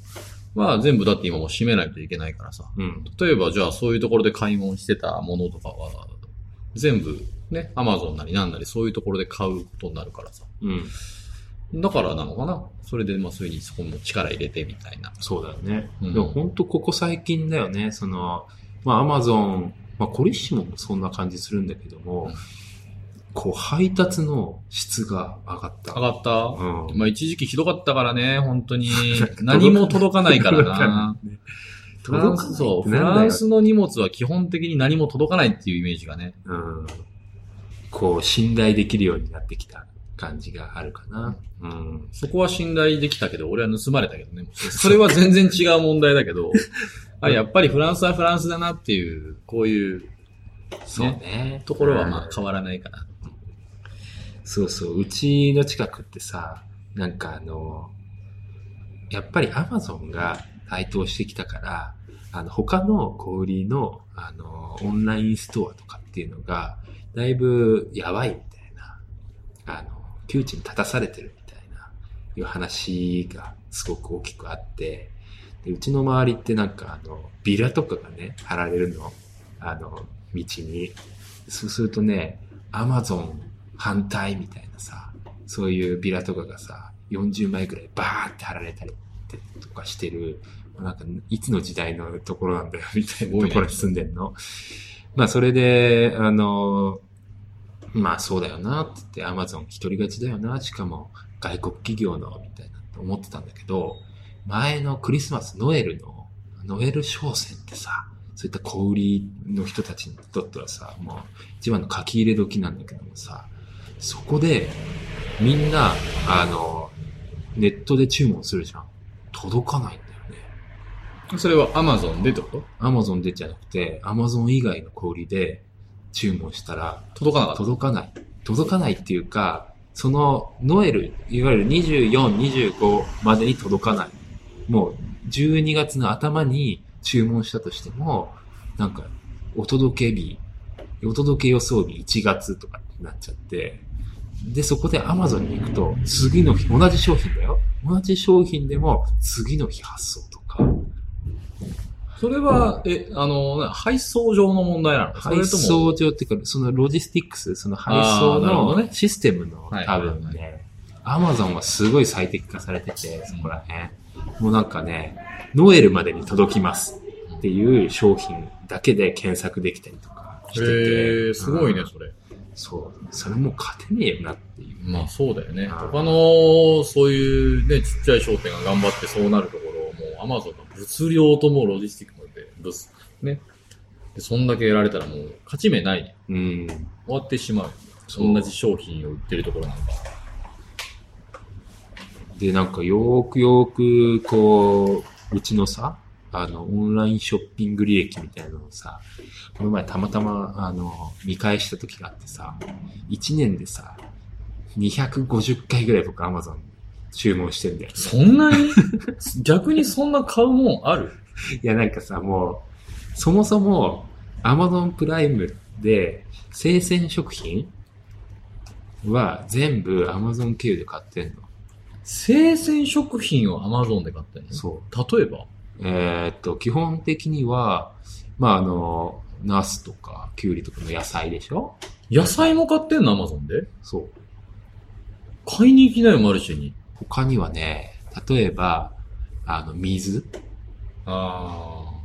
の？は全部だって今もう閉めないといけないからさ。うん。例えばじゃあそういうところで買い物してたものとかは、全部ね、アマゾンなりなんなりそういうところで買うことになるからさ。うん。だからなのかな？それでまあそういうにそこも力入れてみたいな。そうだよね。うんでも本当ここ最近だよね。その、まあアマゾン、まあコリッシモもそんな感じするんだけども、うんこう配達の質が上がった。上がった、うん。まあ一時期ひどかったからね、本当に。何も届かないからな。フランス、そう、フランスの荷物は基本的に何も届かないっていうイメージがね。うん。こう信頼できるようになってきた感じがあるかな。うん。そこは信頼できたけど、俺は盗まれたけどね。それは全然違う問題だけど、あやっぱりフランスはフランスだなっていう、こういうそうね。ところはまあうん変わらないかな。そうそう。うちの近くってさ、なんかあの、やっぱりアマゾンが台頭してきたから、あの、他の小売りの、あの、オンラインストアとかっていうのが、だいぶやばいみたいな、あの、窮地に立たされてるみたいな、いう話がすごく大きくあって、でうちの周りってなんかあの、ビラとかがね、貼られるの、あの、道に。そうするとね、アマゾン反対みたいなさ、そういうビラとかがさ、40枚くらいバーって貼られたりとかしてる、なんか、いつの時代のところなんだよ、みたいなところに住んでんの？まあ、それで、あの、まあ、そうだよな、って言って、アマゾン一人勝ちだよな、しかも、外国企業の、みたいなって思ってたんだけど、前のクリスマス、ノエルの、ノエル商戦ってさ、そういった小売りの人たちにとってはさ、もう一番の書き入れ時なんだけどもさ、そこでみんな、あの、ネットで注文するじゃん。届かないんだよね。それはアマゾンでってこと？アマゾンでじゃなくて、アマゾン以外の小売りで注文したら届かなかった。届かない。届かないっていうか、そのノエル、いわゆる24、25までに届かない。もう12月の頭に注文したとしても、なんか、お届け日、お届け予想日1月とかになっちゃって、で、そこで Amazon に行くと、次の日、同じ商品だよ。同じ商品でも、次の日発送とか、それは、え、あの、な配送上の問題なの？配送上っていうか、そのロジスティックス、その配送のシステムのはい多分ね、アマゾンはすごい最適化されてて、そこら辺。もうなんかね、ノエルまでに届きますっていう商品だけで検索できたりとかしてて。へえ、すごいねうん、それ。そう。それもう勝てねえよなっていう。まあそうだよね。うん他の、そういうね、ちっちゃい商店が頑張ってそうなるところを、もうアマゾンの物量ともロジスティックまで、物、ね。でそんだけやられたらもう勝ち目ない。うん。終わってしまう。そう同じ商品を売ってるところなんか。で、なんかよーくよーく、こう、うちのさ、あの、オンラインショッピング履歴みたいなのをさ、この前たまたま、あの、見返した時があってさ、1年でさ、250回ぐらい僕 Amazon 注文してんだよ、ね。そんなに？逆にそんな買うもんある？いや、なんかさ、もう、そもそも Amazon プライムで生鮮食品は全部 Amazon 経由で買ってんの。生鮮食品をアマゾンで買ったの？そう。例えば？えーっと、基本的には、まあ、あの、ナスとか、キュウリとかの野菜でしょ？野菜も買ってんのアマゾンで？そう。買いに行きなよ、マルシェに。他にはね、例えば、あの、水ああ。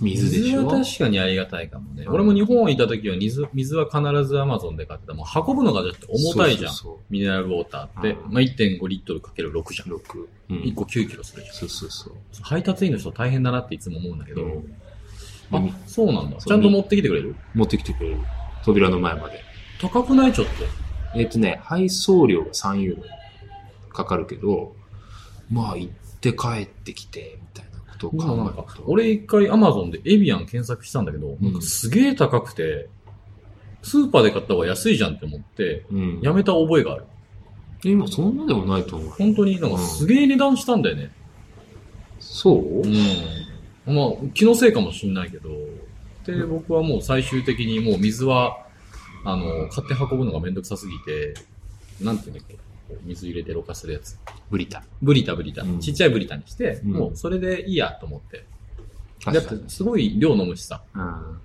水でしょ？水は確かにありがたいかもね。俺も日本にいた時は水水は必ずアマゾンで買ってた。もう運ぶのがだって重たいじゃん。そうミネラルウォーターって。うんまあ、1.5リットルかける6じゃん。そうそう。6。うん1個9キロするじそうそうそう。ゃん。配達員の人大変だなっていつも思うんだけど。うんあで、そうなんだ。そうちゃんと持ってきてくれる？持ってきてくれる。扉の前まで。高くないちょっと？えっ、とね、配送料が3ユーロかかるけど、まあ行って帰ってきて、とを考えると。、俺一回アマゾンでエビアン検索したんだけど、んなんかすげえ高くて、スーパーで買った方が安いじゃんって思って、うん。やめた覚えがある。今そんなでもないと思う。本当になんかすげえ値段したんだよね。そう？うん。まあ、気のせいかもしんないけど、で、僕はもう最終的にもう水は、あの、買って運ぶのがめんどくさすぎて、なんていうんだっけ、水入れてろ過するやつ。ブリタ。ブリタブリタ。うんちっちゃいブリタにして、うんもうそれでいいやと思って。だっ確かに。てすごい量飲むしさ、うん。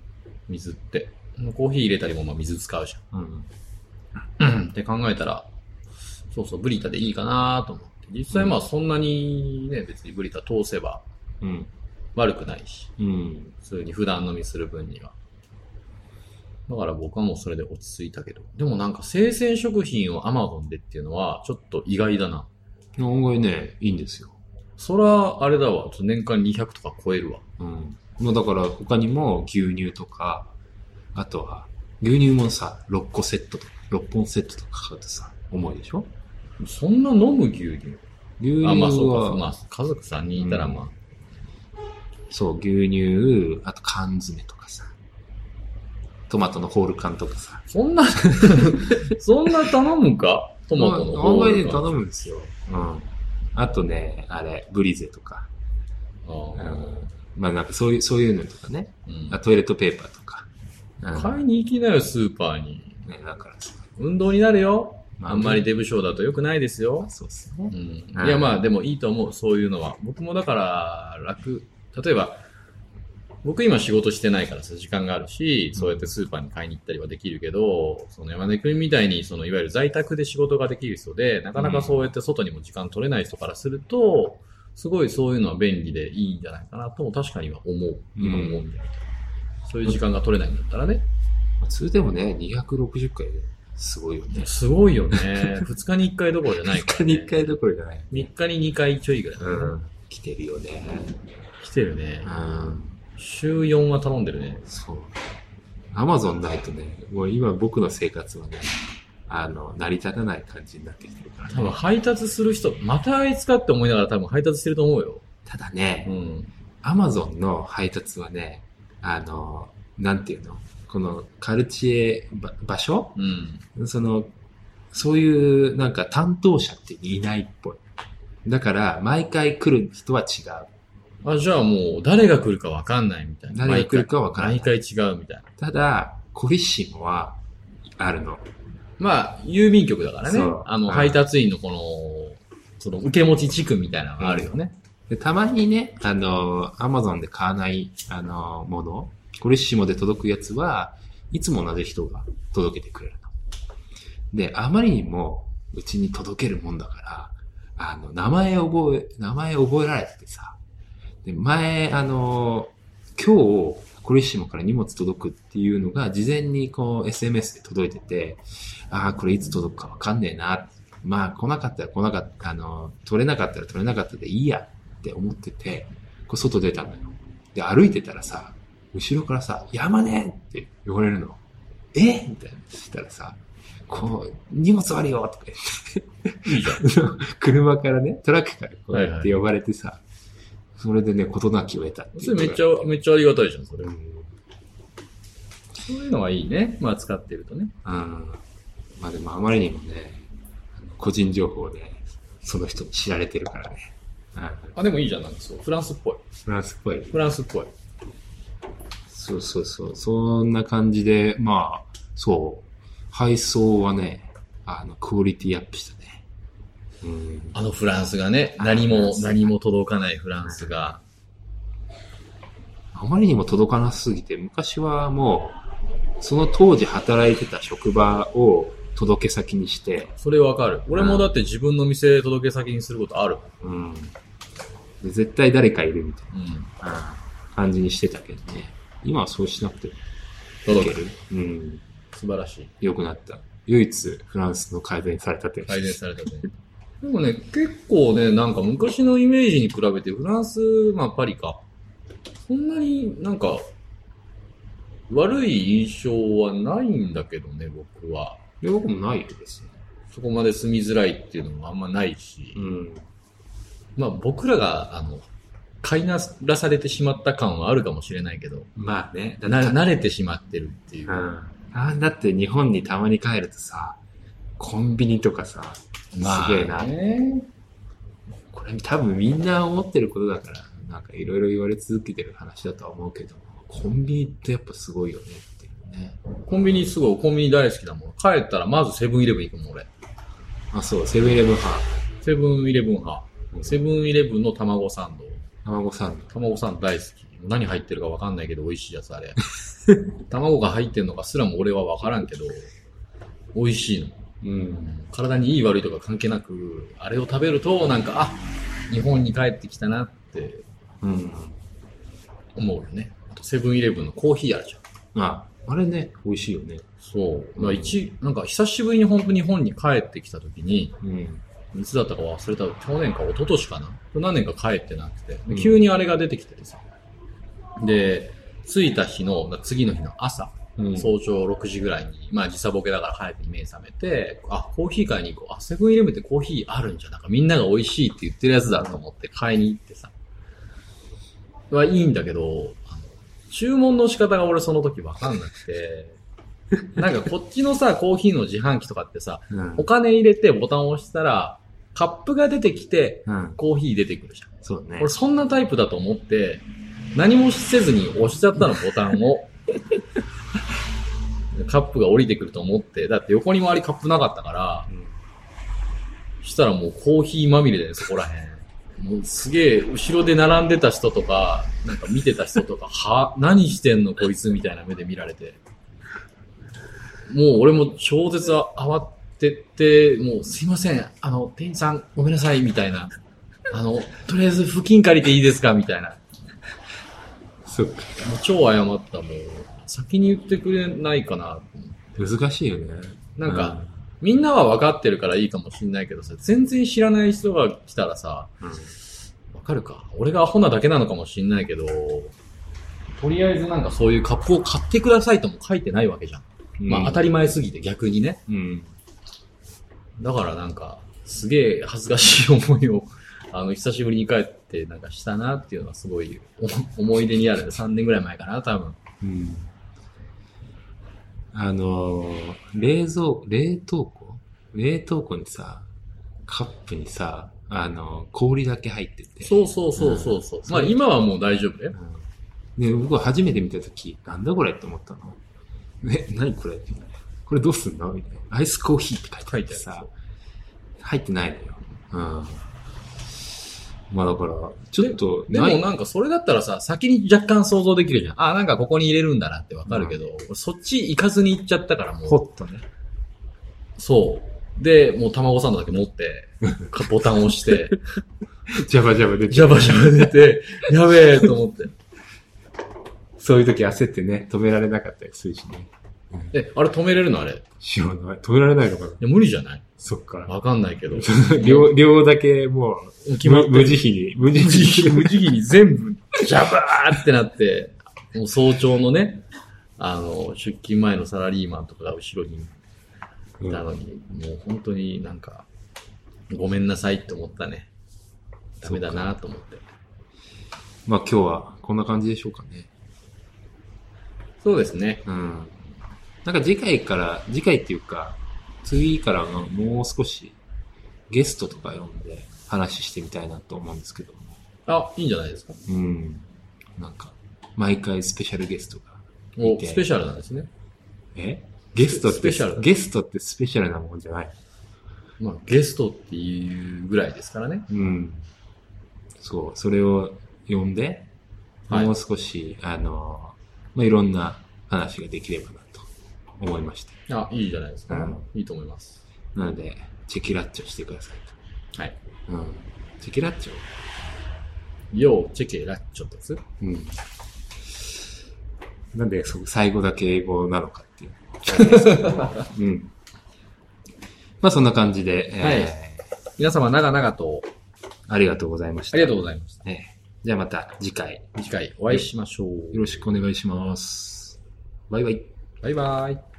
水って。コーヒー入れたりもまあ水使うじうん。ゃん。って考えたら、そうそう、ブリタでいいかなと思って。実際まあそんなにね、別にブリタ通せばうん。悪くないし。うん。普通に普段飲みする分には。だから僕はもうそれで落ち着いたけど。でもなんか生鮮食品を Amazon でっていうのはちょっと意外だな。案外ね、いいんですよ。そら、あれだわ。年間200とか超えるわ。うん。まあだから他にも牛乳とか、あとは、牛乳もさ、6個セットとか、6本セットとか買うとさ、重いでしょ？そんな飲む牛乳？牛乳あ、まあそうか。は、まあ家族3人いたらまあ。そう、牛乳、あと缶詰とかさ、トマトのホール缶とかさ。そんな、そんな頼むか？トマトのまあ方案外ね、頼むんですよ。うん。あとね、あれ、ブリゼとか。あまあなんかそういう、そういうのとかね。うんあトイレットペーパーとか。うん買いに行きなよ、スーパーに。ね、だからさ。運動になるよ。まああんまりデブ症だと良くないですよ。そうっすね。うんうんいやまあでもいいと思う、そういうのは。僕もだから楽、例えば、僕今仕事してないからさ、時間があるし、そうやってスーパーに買いに行ったりはできるけど、その山根君みたいに、そのいわゆる在宅で仕事ができる人で、なかなかそうやって外にも時間取れない人からすると、すごいそういうのは便利でいいんじゃないかなとも確かには思う。今思うんで。そういう時間が取れないんだったらね。普通でもね、260回ですごいよね。すごいよね。2日に1回どころじゃないから、3ね。日に1回どころじゃない。3日に2回ちょいぐらいうん。来てるよね。来てるねう。ん。週4は頼んでるね。そう。アマゾンないとね、もう今僕の生活はね、あの、成り立たない感じになってきてるから多分ね。配達する人、またあいつかって思いながら多分配達してると思うよ。ただね、うん。アマゾンの配達はね、あの、なんていうの？このカルチエば場所？うん。その、そういうなんか担当者っていないっぽい。だから、毎回来る人は違う。あ、じゃあもう、誰が来るかわかんないみたいな。誰が来るかわからない毎回違うみたいな。ただ、コリッシモは、あるの。まあ、郵便局だからね。あの、うん配達員のこの、その、受け持ち地区みたいなのがあるよね。でたまにね、あの、アマゾンで買わない、あの、もの、コリッシモで届くやつは、いつも同じ人が届けてくれるの。で、あまりにも、うちに届けるもんだから、あの、名前覚え、名前覚えられててさ、で、前、あの、今日、コリッシモから荷物届くっていうのが、事前にこう、SMS で届いてて、ああ、これいつ届くかわかんねえな。まあ、来なかったら来なかった、あの、取れなかったら取れなかったでいいやって思ってて、こう外出たのよ。で、歩いてたらさ、後ろからさ、山根って言われるの。え？みたいな。そしたらさ、こう、荷物あるよとか言って。車からね、トラックからこうやっはいて呼ばれてさ、それでね、事なきを得たっていうそれめっちゃ、めっちゃありがたいじゃん、それう。ん。そういうのはいいね。まあ、使ってるとね。うん。まあでもあまりにもね、個人情報で、その人に知られてるからね。うん。あ、でもいいじゃん、なんかそう。フランスっぽい。フランスっぽい。フランスっぽい。そうそうそう。そんな感じで、まあ、そう。配送はね、あの、クオリティアップしたね。うん。あのフランスがね、あ何も何も届かないフランスが。あまりにも届かなすぎて、昔はもう、その当時働いてた職場を届け先にして、それわかる。俺もだって自分の店届け先にすることある。うん。で絶対誰かいるみたいうん。な感じにしてたけどね。今はそうしなくてもい届ける。うん。素晴らしい。良くなった。唯一フランスの改善された点。改善されたね。でもね、結構ね、なんか昔のイメージに比べてフランス、まあパリか。そんなになんか、悪い印象はないんだけどね、僕は。いや僕もないですね。そこまで住みづらいっていうのもあんまないし。うん。まあ僕らが、あの、飼いならされてしまった感はあるかもしれないけど、まあね。だな慣れてしまってるっていううん。あだって日本にたまに帰るとさ、コンビニとかさ、すげえな。ねこれ多分みんな思ってることだから、なんかいろいろ言われ続けてる話だとは思うけど、コンビニってやっぱすごいよねっていうね。コンビニすごい、コンビニ大好きだもん。帰ったらまずセブンイレブン行くもん、俺。あ、そう、セブンイレブン派。セブンイレブン派。セブンイレブンの卵サンド。卵サンド。卵サンド大好き。何入ってるかわかんないけど美味しいやつあれ。卵が入ってるのかすらも俺はわからんけど、美味しいの。うん。体にいい悪いとか関係なく、あれを食べると、なんか、あ、日本に帰ってきたなってうん。思うよね。あと、セブンイレブンのコーヒーあるじゃん。あ、あれね、美味しいよね。そう。だから一、なんか久しぶりに本当日本に帰ってきた時に、うん。いつだったか忘れた、去年か一昨年かな？何年か帰ってなくて。急にあれが出てきててさ。で、着いた日の、次の日の朝、うん。早朝6時ぐらいに、まあ時差ボケだから早くに目覚めて、あ、コーヒー買いに行こう。あ、セブンイレブンってコーヒーあるんじゃん。なんかみんなが美味しいって言ってるやつだと思って買いに行ってさ。はいいんだけど、あの注文の仕方が俺その時わかんなくて、なんかこっちのさ、コーヒーの自販機とかってさ、うんお金入れてボタンを押したら、カップが出てきて、うん。コーヒー出てくるじゃん。そうね俺。そんなタイプだと思って、何もせずに押しちゃったの、ボタンを。カップが降りてくると思って、だって横に周りカップなかったから、うんしたらもうコーヒーまみれで、そこらへん。もうすげえ、後ろで並んでた人とか、なんか見てた人とか、は、何してんのこいつみたいな目で見られて。もう俺も超絶慌てて、もうすいません、あの、店員さんごめんなさい、みたいな。あの、とりあえず付近借りていいですかみたいな。そっか。もう超謝った、もう。先に言ってくれないかな。難しいよね。なんか、みんなは分かってるからいいかもしんないけどさ、全然知らない人が来たらさ、うん、うんわかるか俺がアホなだけなのかもしんないけど、とりあえずなんかそういうカップを買ってくださいとも書いてないわけじゃん。まあ当たり前すぎて逆にね。うん。だからなんか、すげえ恥ずかしい思いを、あの、久しぶりに帰ってなんかしたなっていうのはすごいお思い出にある。3年ぐらい前かな、多分。うん。あのー、冷蔵、冷凍庫？冷凍庫にさ、カップにさ、あのー、氷だけ入ってて。そうそうそうそうそう。うんまあ今はもう大丈夫だよ。うん。で、僕は初めて見たとき、なんだこれって思ったの？え、何これ？って。これどうすんの？みたいな。アイスコーヒーって書いてあってさ、入ってないのよ。うん。まあだから、ちょっと、でもなんかそれだったらさ、先に若干想像できるじゃん。あ、なんかここに入れるんだなってわかるけど、俺そっち行かずに行っちゃったからもう。ットね。そう。で、もう卵サンドだけ持って、か ボタンを押して、ジャバジャバで。ジャバジャバ出て、やべえと思って。そういう時焦ってね、止められなかったりするしね。え、あれ止めれるのあれ？い知らない。止められないのかなや、無理じゃない？そっか。わかんないけど。両、両だけもう、決まってる無慈悲に、無無慈慈悲無慈悲に全部、ジャバーってなって、もう早朝のね、あの、出勤前のサラリーマンとかが後ろに。いたのに、もう本当になんか、ごめんなさいって思ったね。ダメだなと思って。まあ今日はこんな感じでしょうかね。そうですね。うん。なんか次回から、次回っていうか、次からのもう少しゲストとか呼んで話してみたいなと思うんですけども。あ、いいんじゃないですか。うん。なんか、毎回スペシャルゲストがお。スペシャルなんですね。え？ゲストって、スペシャルゲストってスペシャルなもんじゃない。まあ、ゲストっていうぐらいですからね。うん。そう、それを呼んで、はいもう少し、あの、まあ、いろんな話ができればなと思いました。あ、いいじゃないですか。うんいいと思います。なので、チェキラッチョしてくださいはい。と。うん。チェキラッチョ？ヨー、チェケ、ラッチョってやつうん。なんで、そ最後だけ英語なのかっていう。うん。まあ、そんな感じで、えーはい皆様、長々とありがとうございました。ありがとうございました。えーじゃあまた次回、次回お会いしましょう。よろしくお願いします。バイバイ。バイバイ。